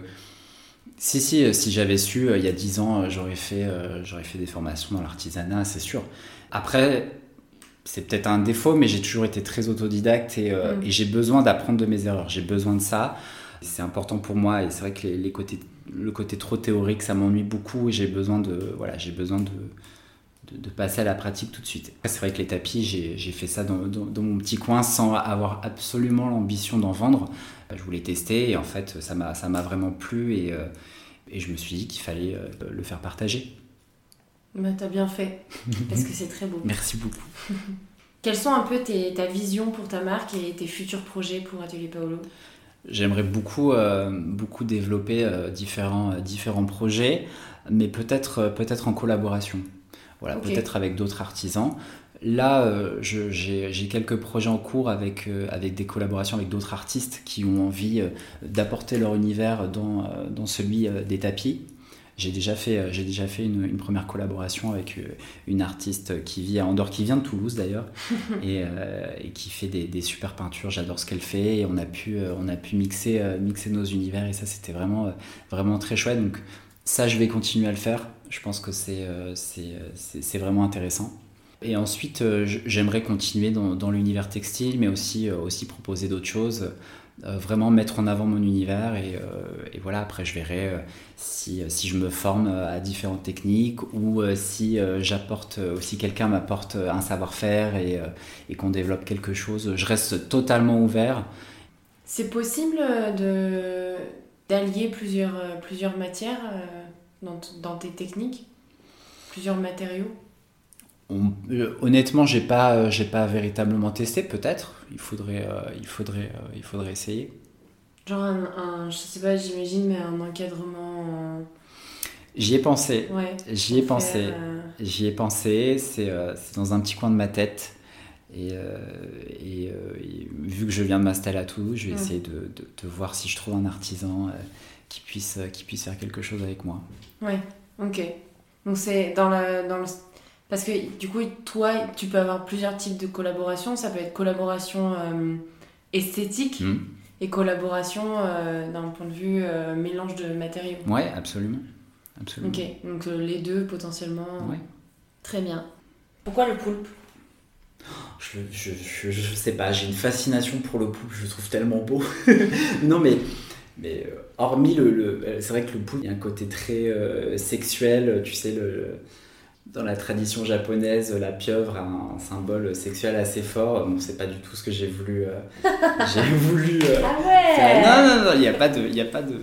si, si, si j'avais su euh, il y a 10 ans, euh, j'aurais fait, euh, j'aurais fait des formations dans l'artisanat, c'est sûr. Après, c'est peut-être un défaut, mais j'ai toujours été très autodidacte et, mm. et j'ai besoin d'apprendre de mes erreurs. J'ai besoin de ça. C'est important pour moi et c'est vrai que les, côtés, le côté trop théorique, ça m'ennuie beaucoup et j'ai besoin de, voilà, j'ai besoin de, de, passer à la pratique tout de suite. C'est vrai que les tapis, j'ai fait ça dans, mon petit coin sans avoir absolument l'ambition d'en vendre. Je voulais tester et en fait, ça m'a vraiment plu et, euh, et, je me suis dit qu'il fallait euh, le faire partager. Bah, T'as bien fait, parce que c'est très beau. [laughs] Merci beaucoup. [laughs] Quelles sont un peu tes, ta vision pour ta marque et tes futurs projets pour Atelier Paolo? J'aimerais beaucoup, euh, beaucoup développer différents, différents projets, mais peut-être peut, -être, en collaboration. Voilà, peut-être avec d'autres artisans. Là, euh, j'ai quelques projets en cours avec, euh, avec des collaborations avec d'autres artistes qui ont envie euh, d'apporter leur univers dans, dans celui des tapis. J'ai déjà fait, j'ai déjà fait une, une, première collaboration avec une artiste qui vit à Andorre, qui vient de Toulouse d'ailleurs, [laughs] et, et, qui fait des, des super peintures. J'adore ce qu'elle fait et on a pu, on a pu mixer, mixer nos univers et ça c'était vraiment, vraiment très chouette. Donc ça, je vais continuer à le faire. Je pense que c'est euh, euh, vraiment intéressant. Et ensuite, euh, j'aimerais continuer dans, l'univers textile, mais aussi, aussi proposer d'autres choses, vraiment mettre en avant mon univers. Et, voilà, après, je verrai si, si, je me forme à différentes techniques ou si j'apporte, aussi quelqu'un m'apporte un savoir-faire et, et qu'on développe quelque chose. Je reste totalement ouvert. C'est possible d'allier plusieurs, plusieurs matières dans, tes techniques Plusieurs matériaux? Euh, Honnêtement, j'ai pas, euh, j'ai pas véritablement testé. Peut-être. Il faudrait, euh, il faudrait, il faudrait essayer. Genre un, je sais pas, j'imagine, mais un encadrement. J'y ai pensé. Ouais, J'y ai pensé. J'y ai pensé. C'est, dans un petit coin de ma tête. Et, et, vu que je viens de m'installer à Toulouse, je vais essayer de, de, voir si je trouve un artisan qui puisse, qui puisse faire quelque chose avec moi. Ouais, ok. Donc c'est dans le, dans le... Parce que du coup, toi, tu peux avoir plusieurs types de collaboration. Ça peut être collaboration euh, esthétique hmm. et collaboration euh, d'un point de vue euh, mélange de matériaux. Ouais, absolument. absolument. Ok, donc les deux potentiellement. Ouais. Très bien. Pourquoi le poulpe? Je, je, je, je, sais pas, j'ai une fascination pour le poulpe, je le trouve tellement beau. [laughs] non mais mais euh, hormis le, euh, c'est vrai que le poulpe, il y a un côté très euh, sexuel, tu sais, le, dans la tradition japonaise, la pieuvre a un, symbole sexuel assez fort. Bon, c'est pas du tout ce que j'ai voulu. [laughs] j'ai voulu. ah ouais Non, non, non, il n'y a pas de, il a pas de,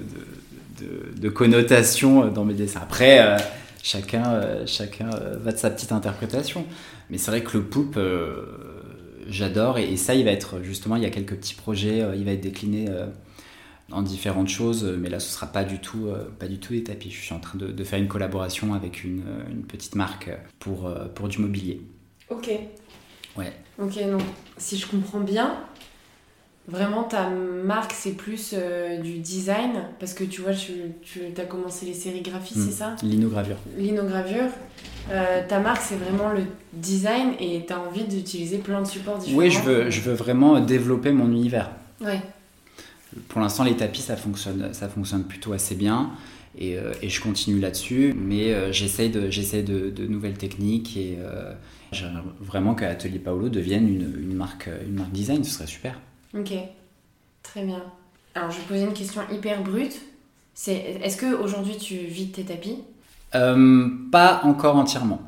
de, de, connotation dans mes dessins. Après, chacun, chacun va de sa petite interprétation. Mais c'est vrai que le poulpe, j'adore. Et, et, ça, il va être justement, il y a quelques petits projets, il va être décliné en différentes choses, mais là ce sera pas du tout, euh, pas du tout des tapis. Je suis en train de, faire une collaboration avec une, euh, une, petite marque pour, euh, pour du mobilier. Ok. Ouais. Ok, donc si je comprends bien, vraiment ta marque c'est plus du design, parce que tu vois, tu, tu as commencé les sérigraphies, c'est hmm. ça? L'inogravure. L'inogravure. ta marque c'est vraiment le design et tu as envie d'utiliser plein de supports différents. Oui, je veux, je veux vraiment développer mon univers. Ouais. Pour l'instant, les tapis, ça fonctionne, ça fonctionne plutôt assez bien. Et, euh, et je continue là-dessus. Mais euh, j'essaie de, de, de, nouvelles techniques. Et euh, j'aimerais vraiment qu'Atelier Paolo devienne une, une, marque, une marque design. Ce serait super. Ok, très bien. Alors, je vais poser une question hyper brute. C'est, est-ce qu'aujourd'hui, tu vides tes tapis? Pas encore entièrement.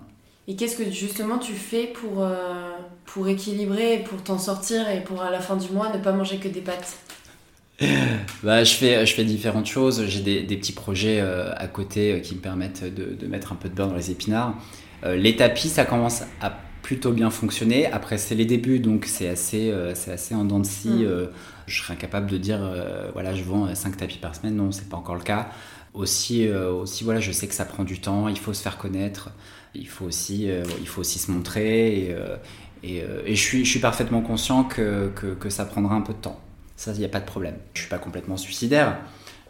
Et qu'est-ce que justement tu fais pour, pour équilibrer, pour t'en sortir et pour à la fin du mois ne pas manger que des pâtes? [laughs] Bah, je, fais, je fais différentes choses. J'ai des, des, petits projets à côté qui me permettent de, de, mettre un peu de beurre dans les épinards. les tapis, ça commence à plutôt bien fonctionné. Après, c'est les débuts, donc c'est assez, euh, c'est assez en dents de scie. Mm. Euh, je serais incapable de dire, euh, voilà, je vends 5 tapis par semaine. Non, c'est pas encore le cas. Aussi, aussi, voilà, je sais que ça prend du temps, il faut se faire connaître, il faut aussi, il faut aussi se montrer. Et, et, et je, suis, je suis parfaitement conscient que, que, que ça prendra un peu de temps. Ça, il n'y a pas de problème. Je suis pas complètement suicidaire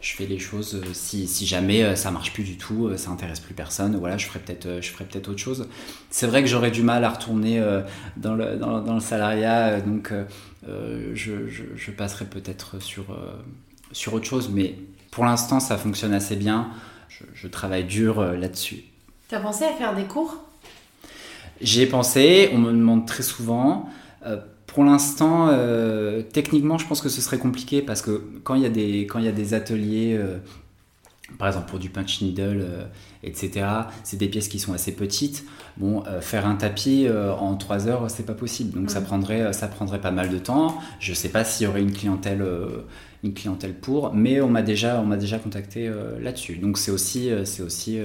je fais les choses euh, si, si, jamais euh, ça marche plus du tout, euh, ça intéresse plus personne, voilà, je ferai peut-être je ferai peut-être autre chose. C'est vrai que j'aurais du mal à retourner dans le, dans, dans le salariat, donc je, je, passerai peut-être sur, sur autre chose, mais pour l'instant ça fonctionne assez bien. Je, travaille dur là-dessus. Tu as pensé à faire des cours? J'y ai pensé, on me demande très souvent. Pour l'instant, euh, techniquement, je pense que ce serait compliqué parce que quand il y a des, quand il y a des ateliers, euh, par exemple pour du punch needle, euh, etc., c'est des pièces qui sont assez petites. Bon, faire un tapis en 3 heures, c'est pas possible. Donc ça, prendrait, ça prendrait pas mal de temps. Je sais pas s'il y aurait une clientèle, une clientèle pour, mais on m'a déjà, on m'a déjà contacté là-dessus. Donc c'est aussi, c'est aussi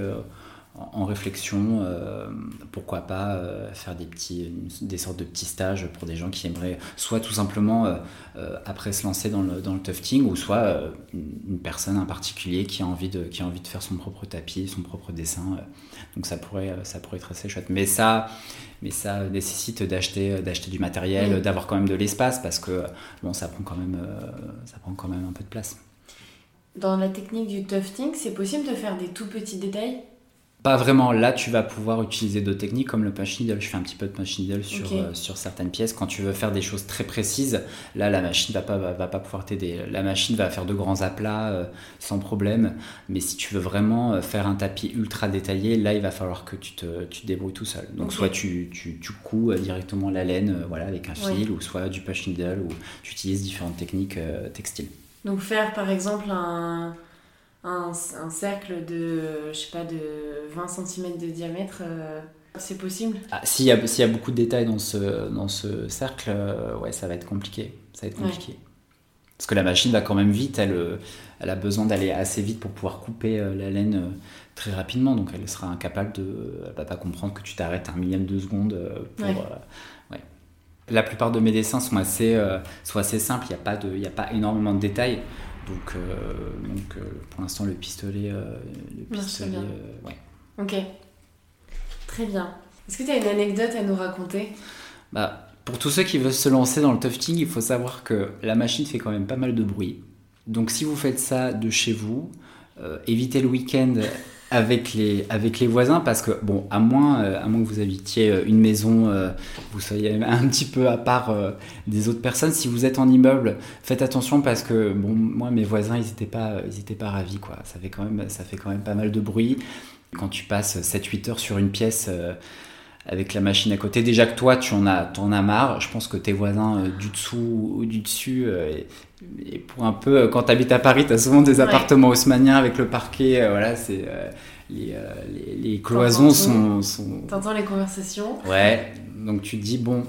en réflexion, euh, pourquoi pas euh, faire des, petits, des sortes de petits stages pour des gens qui aimeraient soit tout simplement euh, après se lancer dans le, dans le tufting, ou soit une, personne, en particulier qui a, envie de, qui a envie de faire son propre tapis, son propre dessin. donc ça pourrait, ça pourrait être assez chouette. Mais ça, mais ça nécessite d'acheter, d'acheter du matériel, d'avoir quand même de l'espace, parce que bon, ça, prend quand même, ça prend quand même un peu de place. Dans la technique du tufting, c'est possible de faire des tout petits détails? Pas vraiment. Là, tu vas pouvoir utiliser d'autres techniques comme le punch needle. Je fais un petit peu de punch needle sur, euh, sur certaines pièces. Quand tu veux faire des choses très précises, là, la machine va pas, va, pas pouvoir t'aider. La machine va faire de grands aplats euh, sans problème. Mais si tu veux vraiment euh, faire un tapis ultra détaillé, là, il va falloir que tu te, tu débrouilles tout seul. Donc, soit tu, tu, tu couds directement la laine voilà, avec un fil, ou soit du punch needle, ou tu utilises différentes techniques textiles. Donc, faire par exemple un un, un, cercle de, je sais pas, de 20 cm de diamètre, euh, c'est possible? Ah, S'il y, y, a beaucoup de détails dans ce, dans ce cercle, euh, ouais, ça va être compliqué. Ça va être compliqué. Parce que la machine va quand même vite, elle, elle a besoin d'aller assez vite pour pouvoir couper euh, la laine très rapidement, donc elle sera incapable de. Elle va pas comprendre que tu t'arrêtes un millième de seconde pour. Ouais. La plupart de mes dessins sont assez, sont assez simples, il n'y a, pas de, a pas énormément de détails. Donc, euh, donc euh, pour l'instant, le pistolet. Euh, le pistolet ouais. Ok. Très bien. Est-ce que tu as une anecdote à nous raconter? Bah, Pour tous ceux qui veulent se lancer dans le tufting, il faut savoir que la machine fait quand même pas mal de bruit. Donc si vous faites ça de chez vous, évitez le week-end avec les, avec les voisins parce que, bon, à moins, euh, à moins que vous habitiez euh, une maison, euh, vous soyez [laughs] un petit peu à part des autres personnes, si vous êtes en immeuble, faites attention parce que, bon, moi, mes voisins, ils n'étaient pas, ils pas ravis, quoi. Ça fait, quand même, ça fait quand même pas mal de bruit. Quand tu passes 7-8 heures sur une pièce avec la machine à côté. Déjà que toi, tu en as, en as marre. Je pense que tes voisins du dessous ou du dessus, et, pour un peu, quand tu habites à Paris, tu as souvent des appartements haussmanniens avec le parquet. voilà, c'est les, les, cloisons sont, sont... T'entends les conversations Ouais, donc tu te dis, bon,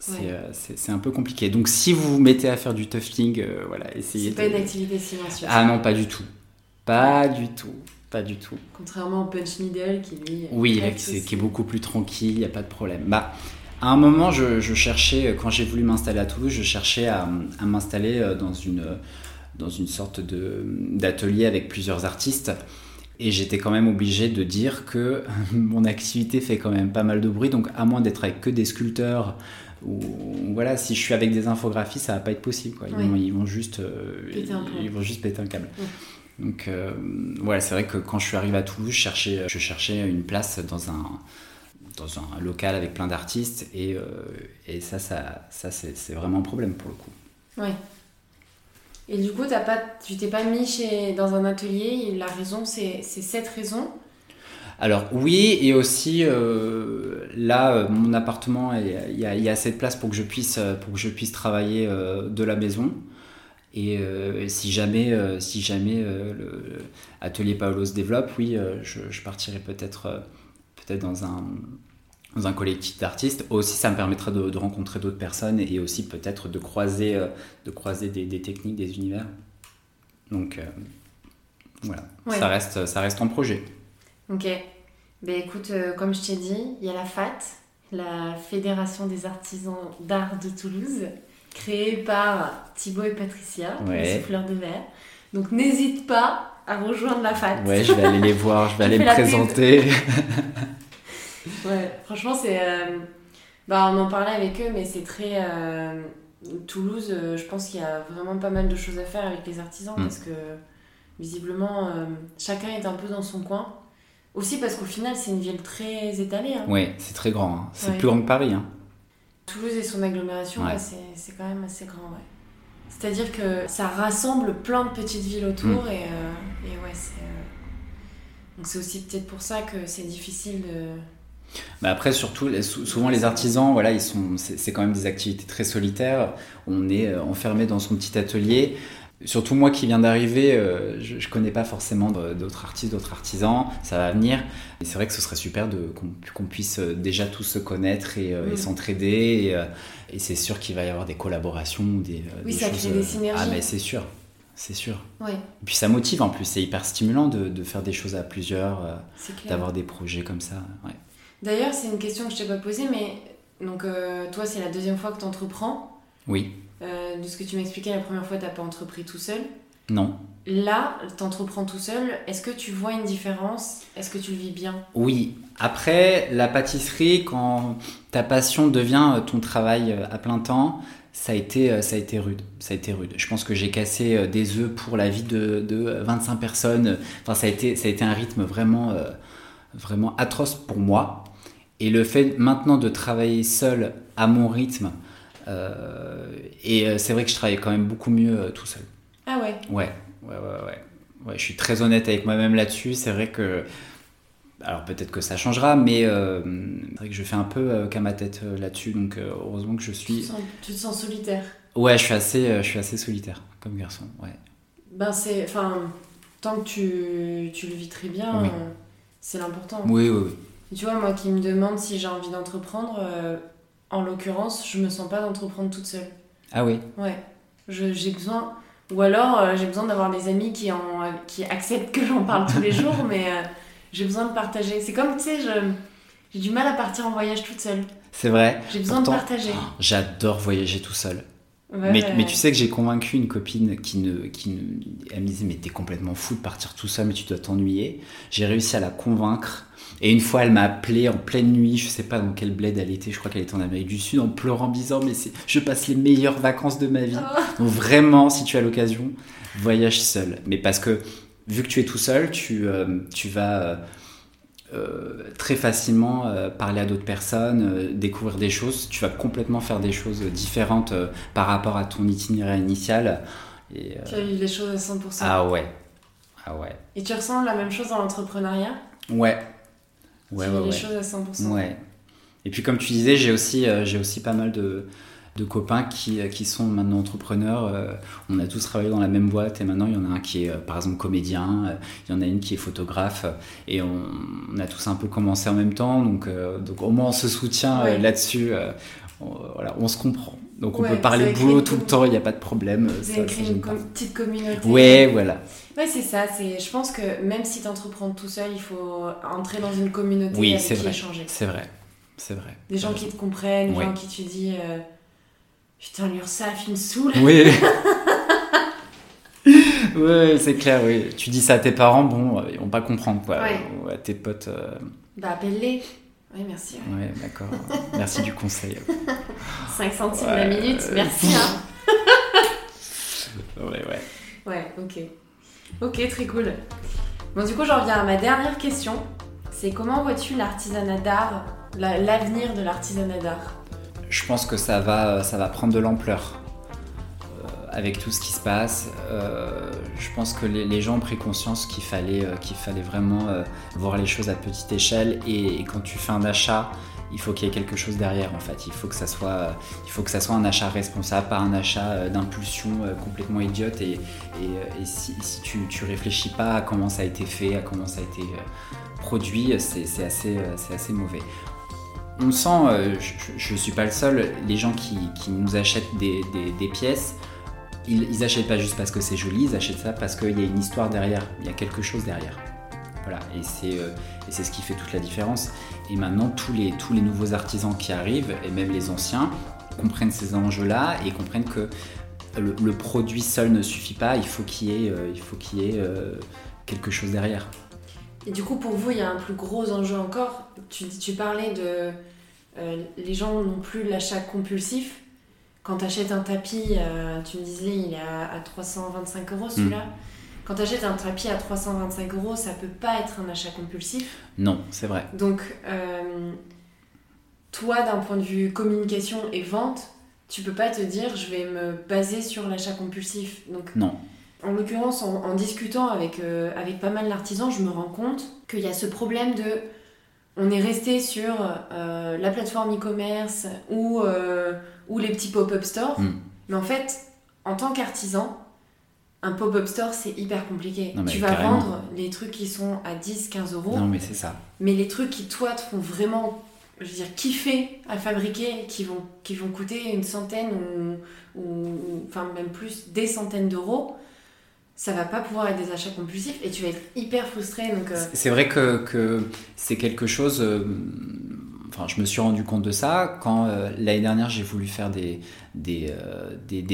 c'est un peu compliqué. Donc si vous vous mettez à faire du tufting, voilà, essayez. C'est pas une activité silencieuse. Ah non, pas du tout. Pas du tout. Pas du tout. Contrairement au punch needle qui lui. Oui, qui est beaucoup plus tranquille, il n'y a pas de problème. Bah, à un moment, je, cherchais, quand j'ai voulu m'installer à Toulouse, je cherchais à, à m'installer dans une, dans une sorte d'atelier avec plusieurs artistes. Et j'étais quand même obligé de dire que mon activité fait quand même pas mal de bruit, donc à moins d'être avec que des sculpteurs, ou voilà, si je suis avec des infographies, ça va pas être possible. Quoi. Ils, vont, juste, euh, ils, vont juste péter un câble. Donc euh, voilà, c'est vrai que quand je suis arrivé à Toulouse, je cherchais, je cherchais une place dans un, dans un local avec plein d'artistes, et, euh, et ça, ça, ça c'est vraiment un problème pour le coup. Oui. Et du coup, as pas, tu t'es pas mis chez, dans un atelier, la raison, c'est cette raison? Alors oui, et aussi euh, là, euh, mon appartement, il y, a, assez de place pour que je puisse, euh, pour que je puisse travailler de la maison. Et si jamais, si jamais le atelier Paolo se développe, oui, je, partirai peut-être peut-être dans un, dans un collectif d'artistes. Aussi, ça me permettra de, rencontrer d'autres personnes et aussi peut-être de croiser, de croiser des, techniques, des univers. Donc voilà, ça, reste, ça reste en projet. Ok. Ben écoute, comme je t'ai dit, il y a la FAT, la Fédération des artisans d'art de Toulouse, créée par Thibaut et Patricia, les souffleurs de verre. Donc n'hésite pas à rejoindre la FAT. Ouais, je vais aller les voir, je [laughs] vais aller me présenter. [laughs] ouais, franchement, c'est. Euh, bah, on en parlait avec eux, mais c'est très. Euh, Toulouse, euh, je pense qu'il y a vraiment pas mal de choses à faire avec les artisans mm. parce que visiblement, chacun est un peu dans son coin. Aussi parce qu'au final, c'est une ville très étalée. Hein. Oui, c'est très grand. Hein. C'est plus grand que Paris. Hein. Toulouse et son agglomération, c'est quand même assez grand. C'est-à-dire que ça rassemble plein de petites villes autour mm. et, euh, et, ouais, c'est. Euh, donc c'est aussi peut-être pour ça que c'est difficile de. Bah après, surtout, souvent les artisans, voilà, ils sont, c'est quand même des activités très solitaires. On est euh, enfermé dans son petit atelier. Surtout moi qui viens d'arriver, euh, je, ne connais pas forcément d'autres artistes, d'autres artisans, ça va venir. Et c'est vrai que ce serait super qu'on puisse euh, déjà tous se connaître et, euh, mm. s'entraider. Et, c'est sûr qu'il va y avoir des collaborations. Des, oui, ça crée des synergies. Ah mais c'est sûr, c'est sûr. Ouais. Et puis ça motive en plus, c'est hyper stimulant de, faire des choses à plusieurs, d'avoir des projets comme ça. Ouais. D'ailleurs, c'est une question que je t'ai pas posée, mais donc toi c'est la deuxième fois que tu entreprends. Oui. Euh, de ce que tu m'expliquais la première fois, tu n'as pas entrepris tout seul. Non. Là, tu entreprends tout seul. Est-ce que tu vois une différence? Est-ce que tu le vis bien? Oui. Après, la pâtisserie, quand ta passion devient ton travail euh, à plein temps, ça a été, euh, ça a été rude. Ça a été rude. Je pense que j'ai cassé des œufs pour la vie de, de 25 personnes. Enfin, ça a été, ça a été un rythme vraiment, vraiment atroce pour moi. Et le fait maintenant de travailler seul à mon rythme, euh, et euh, c'est vrai que je travaille quand même beaucoup mieux euh, tout seul. Ah ouais Ouais, ouais, ouais, ouais. ouais je suis très honnête avec moi-même là-dessus. C'est vrai que alors peut-être que ça changera, mais c'est vrai que je fais un peu qu'à ma tête là-dessus, donc heureusement que je suis. Tu te, sens, solitaire Ouais, je suis assez, je suis assez solitaire comme garçon, ouais. Ben c'est, enfin, tant que tu, tu, le vis très bien, c'est l'important. Oui, oui, oui. tu vois, moi qui me demande si j'ai envie d'entreprendre, en l'occurrence, je me sens pas d'entreprendre toute seule. Ah oui Ouais. J'ai besoin. Ou alors, euh, j'ai besoin d'avoir des amis qui, en, qui acceptent que j'en parle tous les [laughs] jours, mais euh, j'ai besoin de partager. C'est comme, tu sais, j'ai du mal à partir en voyage toute seule. C'est vrai. J'ai besoin de partager. J'adore voyager tout seul. mais, mais, tu sais que j'ai convaincu une copine qui ne, qui ne. Elle me disait, mais t'es complètement fou de partir tout seul, mais tu dois t'ennuyer. J'ai réussi à la convaincre et une fois, elle m'a appelé en pleine nuit, je sais pas dans quel bled elle était, je crois qu'elle était en Amérique du Sud, en pleurant, en disant Mais je passe les meilleures vacances de ma vie. Oh. Donc vraiment, si tu as l'occasion, voyage seul. Mais parce que vu que tu es tout seul, tu, euh, tu vas euh, euh, très facilement parler à d'autres personnes, découvrir des choses. Tu vas complètement faire des choses différentes par rapport à ton itinéraire initial. Et, tu as vu les choses à 100%. Ah ouais. Ah ouais. Et tu ressens la même chose dans l'entrepreneuriat? Ouais, Ouais, ouais, les choses à 100%. Ouais. Et puis comme tu disais, j'ai aussi, euh, j'ai aussi pas mal de, de copains qui, euh, qui, sont maintenant entrepreneurs. Euh, on a tous travaillé dans la même boîte et maintenant il y en a un qui est par exemple comédien, il y en a une qui est photographe et on, a tous un peu commencé en même temps. Donc, donc au moins on se soutient là-dessus. On, voilà, on se comprend. Donc on peut parler boulot tout le temps, il n'y a pas de problème. Vous avez créé une petite communauté. Ouais, voilà. Ouais, c'est ça. C'est, je pense que même si tu entreprends tout seul, il faut entrer dans une communauté oui, avec qui vrai. échanger. C'est vrai. C'est vrai. Des gens qui te comprennent, des gens qui tu dis euh, Putain, l'URSAF, il me saoule. Oui. [laughs] [laughs] oui, c'est clair, oui. Tu dis ça à tes parents, bon, ils vont pas comprendre, quoi. Ou à tes potes. Euh... Bah, appelle-les. Oui, merci. Ouais, d'accord. merci du conseil. [laughs] 5 centimes la minute, merci. Hein. [laughs] ouais, ouais. Ouais, ok. Ok, très cool. Bon, du coup, j'en viens à ma dernière question. C'est comment vois-tu l'artisanat d'art, l'avenir de l'artisanat d'art? Je pense que ça va, ça va prendre de l'ampleur avec tout ce qui se passe. Euh, je pense que les, gens ont pris conscience qu'il fallait, euh, qu'il fallait vraiment voir les choses à petite échelle. Et, quand tu fais un achat il faut qu'il y ait quelque chose derrière en fait. Il faut que ça soit, il faut que ça soit un achat responsable, pas un achat euh, d'impulsion euh, complètement idiote. Et, si, tu, réfléchis pas à comment ça a été fait, à comment ça a été produit, c'est assez, c'est assez mauvais. On sent, je ne suis pas le seul, les gens qui, nous achètent des pièces, ils, ils achètent pas juste parce que c'est joli, ils achètent ça parce qu'il y a une histoire derrière, il y a quelque chose derrière. Voilà, et c'est euh, ce qui fait toute la différence. Et maintenant, tous les, tous les nouveaux artisans qui arrivent, et même les anciens, comprennent ces enjeux-là et comprennent que le, produit seul ne suffit pas, il faut qu'il y ait, euh, euh, quelque chose derrière. Et du coup, pour vous, il y a un plus gros enjeu encore. Tu, tu parlais de. les gens n'ont plus l'achat compulsif. Quand tu achètes un tapis, tu me disais, il est à, 325 euros celui-là. Hmm. Quand tu achètes un tapis à 325 euros, ça peut pas être un achat compulsif. Non, c'est vrai. Donc, euh, toi, d'un point de vue communication et vente, tu peux pas te dire je vais me baser sur l'achat compulsif. Donc, non. En l'occurrence, en, discutant avec, euh, avec pas mal d'artisans, je me rends compte qu'il y a ce problème de. On est resté sur euh, la plateforme e-commerce ou, ou les petits pop-up stores. Hmm. Mais en fait, en tant qu'artisan, un pop-up store, c'est hyper compliqué. tu vas vendre les trucs qui sont à 10, 15 euros. Non, mais c'est ça. Mais les trucs qui, toi, te font vraiment, je veux dire, kiffer à fabriquer, qui vont, qui vont coûter une centaine ou, ou, enfin, même plus, des centaines d'euros, ça va pas pouvoir être des achats compulsifs et tu vas être hyper frustré. Donc, euh, C'est vrai que, c'est quelque chose. Euh, je me suis rendu compte de ça quand euh, l'année dernière j'ai voulu faire des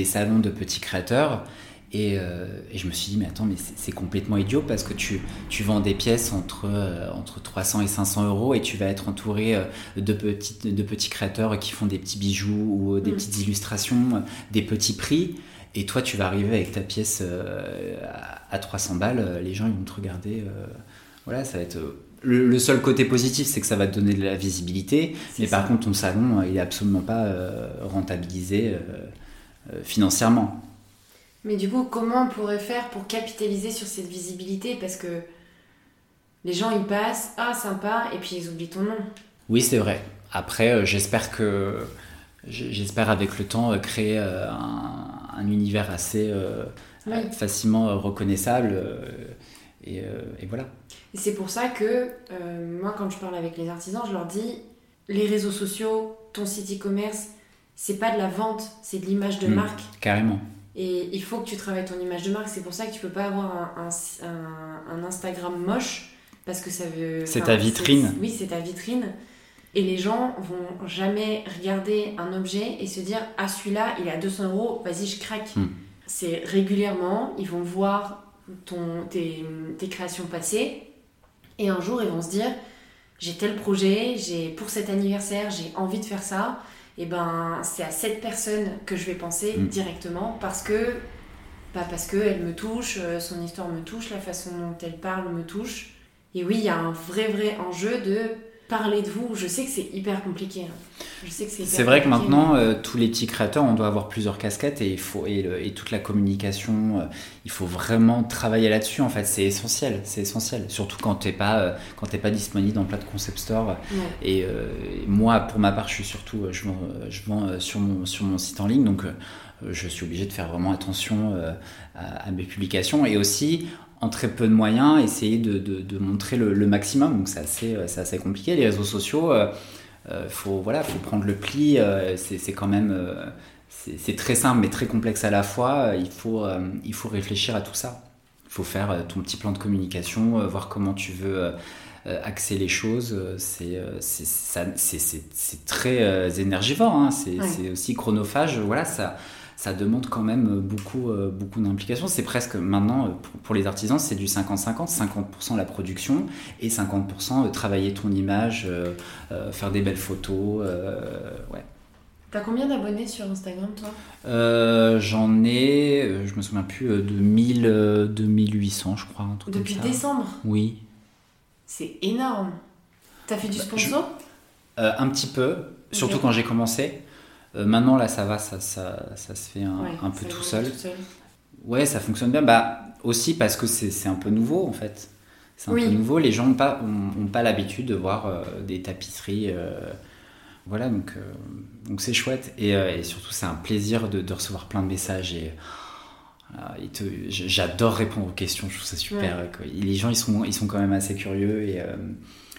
salons de petits créateurs. Euh, et, je me suis dit, mais attends, mais c'est complètement idiot parce que tu, tu vends des pièces entre, euh, entre 300 et 500 euros et tu vas être entouré euh, de, petites, de petits créateurs qui font des petits bijoux ou des mm. petites illustrations, des petits prix. Et toi, tu vas arriver avec ta pièce à 300 balles, les gens ils vont te regarder. voilà, ça va être. Le, seul côté positif, c'est que ça va te donner de la visibilité. Mais par contre, ton salon, il est absolument pas rentabilisé financièrement. Mais du coup, comment on pourrait faire pour capitaliser sur cette visibilité? Parce que les gens y passent, ah sympa, et puis ils oublient ton nom. Oui, c'est vrai. Après, euh, j'espère que j'espère avec le temps euh, créer euh, un, univers assez facilement reconnaissable. Et, et, voilà. Et c'est pour ça que moi, quand je parle avec les artisans, je leur dis les réseaux sociaux, ton site e-commerce, c'est pas de la vente, c'est de l'image de mmh, marque. Carrément. Et il faut que tu travailles ton image de marque. C'est pour ça que tu peux pas avoir un, un, Instagram moche parce que ça veut. C'est ta vitrine. Oui, c'est ta vitrine. Et les gens vont jamais regarder un objet et se dire Ah, celui-là, il est à 200 euros, vas-y, je craque. Hmm. C'est régulièrement, ils vont voir ton, tes, tes, créations passées et un jour, ils vont se dire J'ai tel projet, j'ai pour cet anniversaire, j'ai envie de faire ça et eh ben c'est à cette personne que je vais penser mm. directement parce que pas parce qu'elle me touche, euh, son histoire me touche, la façon dont elle parle me touche. Et oui, il y a un vrai vrai enjeu de parler de vous. Je sais que c'est hyper compliqué. Hein. Je sais que c'est. C'est vrai que maintenant, euh, tous les petits créateurs, on doit avoir plusieurs casquettes et il faut et, et toute la communication, euh, il faut vraiment travailler là-dessus. En fait, c'est essentiel. C'est essentiel, surtout quand t'es pas euh, quand t'es pas disponible dans plein de concept stores. Et, moi, pour ma part, je suis surtout je vends, je vends sur mon sur mon site en ligne, donc je suis obligé de faire vraiment attention à, à, mes publications et aussi en très peu de moyens, essayer de, de, montrer le, maximum. Donc c'est assez, euh, assez, compliqué. Les réseaux sociaux, il euh, euh, faut, voilà, faut prendre le pli. c'est quand même... c'est très simple mais très complexe à la fois. Il faut, il faut réfléchir à tout ça. Il faut faire ton petit plan de communication, voir comment tu veux axer les choses. C'est très énergivore. Hein. C'est aussi chronophage. Voilà, ça ça demande quand même beaucoup, euh, beaucoup d'implication. C'est presque maintenant, euh, pour, les artisans, c'est du 50-50, 50%, la production et 50% euh, travailler ton image, faire des belles photos. ouais. T'as combien d'abonnés sur Instagram, toi? J'en ai, je me souviens plus, de 1000, 2800, je crois. Depuis décembre? Oui. C'est énorme. T'as fait du bah, sponsor? Un petit peu, surtout quand j'ai commencé. Euh, maintenant, là, ça va, ça, ça, ça se fait un, peu tout seul. Ouais, ça fonctionne bien. Bah, aussi parce que c'est un peu nouveau, en fait. C'est un peu nouveau. Les gens n'ont pas, ont, pas l'habitude de voir euh, des tapisseries. Euh, voilà, donc donc c'est chouette et, surtout c'est un plaisir de, recevoir plein de messages et J'adore répondre aux questions, je trouve ça super. Les gens, ils sont, ils sont quand même assez curieux et,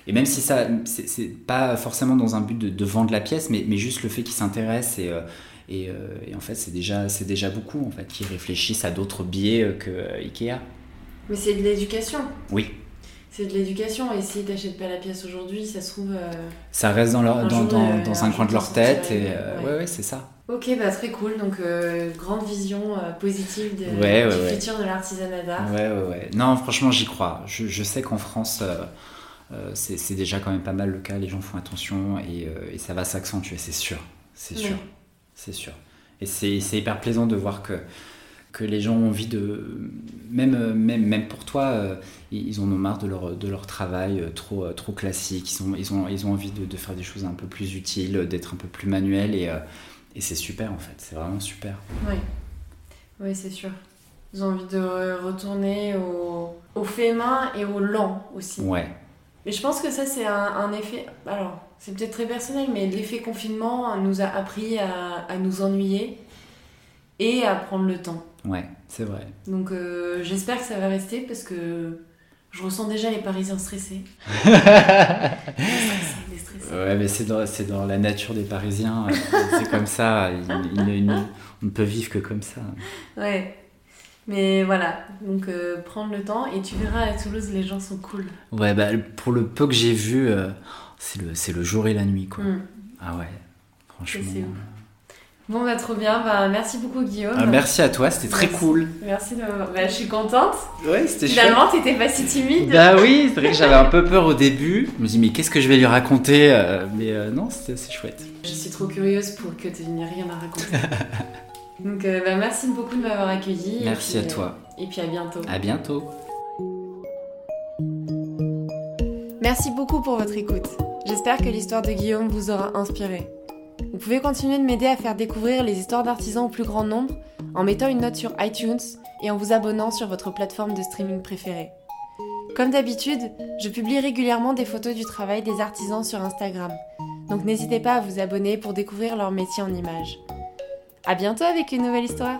et même si ça, c'est pas forcément dans un but de, vendre la pièce, mais, mais juste le fait qu'ils s'intéressent et, et, et, en fait, c'est déjà, déjà beaucoup en fait qu'ils réfléchissent à d'autres biais que Ikea. Mais c'est de l'éducation. Oui. C'est de l'éducation. Et s'ils n'achètent pas la pièce aujourd'hui, ça se trouve. Euh, ça reste dans, leur, dans, dans, euh, dans un coin de leur tête. Et, euh, ouais, ouais, c'est ça. Ok, bah très cool. Donc, grande vision positive de, du futur de l'artisanat d'art. Ouais, ouais, ouais. Non, franchement, j'y crois. Je, je sais qu'en France, c'est déjà quand même pas mal le cas. Les gens font attention et, et ça va s'accentuer, c'est sûr. C'est sûr. C'est sûr. Et c'est hyper plaisant de voir que que les gens ont envie de même même même pour toi euh, ils en ont marre de leur de leur travail euh, trop euh, trop classique ils ont ils ont ils ont envie de, faire des choses un peu plus utiles d'être un peu plus manuel et, et c'est super en fait c'est vraiment super oui oui c'est sûr ils ont envie de retourner au, au fait main et au lent aussi ouais mais je pense que ça c'est un, effet alors c'est peut-être très personnel mais l'effet confinement nous a appris à, à nous ennuyer et à prendre le temps Ouais, c'est vrai. Donc euh, j'espère que ça va rester parce que je ressens déjà les Parisiens stressés. [laughs] Ouais, mais c'est dans, dans, la nature des Parisiens. Euh, c'est comme ça. on ne peut vivre que comme ça. Ouais. Mais voilà, donc euh, prendre le temps et tu verras à Toulouse, les gens sont cool. Ouais, bah, pour le peu que j'ai vu, c'est le, le jour et la nuit, quoi. Mm. Ah ouais, franchement. Bon, bah trop bien. Bah, merci beaucoup, Guillaume. Ah, merci à toi, c'était très cool. Merci de bah, je suis contente. Ouais, c'était Finalement, t'étais pas si timide. Bah oui, c'est vrai que j'avais un peu peur au début. Je me dis, mais qu'est-ce que je vais lui raconter euh, Mais euh, non, c'était assez chouette. Je suis trop curieuse pour que tu n'aies rien à raconter. [laughs] Donc, euh, bah, merci beaucoup de m'avoir accueilli. Merci à toi. et puis à bientôt. À bientôt. Merci beaucoup pour votre écoute. J'espère que l'histoire de Guillaume vous aura inspiré. Vous pouvez continuer de m'aider à faire découvrir les histoires d'artisans au plus grand nombre en mettant une note sur iTunes et en vous abonnant sur votre plateforme de streaming préférée. Comme d'habitude, je publie régulièrement des photos du travail des artisans sur Instagram, donc n'hésitez pas à vous abonner pour découvrir leur métier en images. A bientôt avec une nouvelle histoire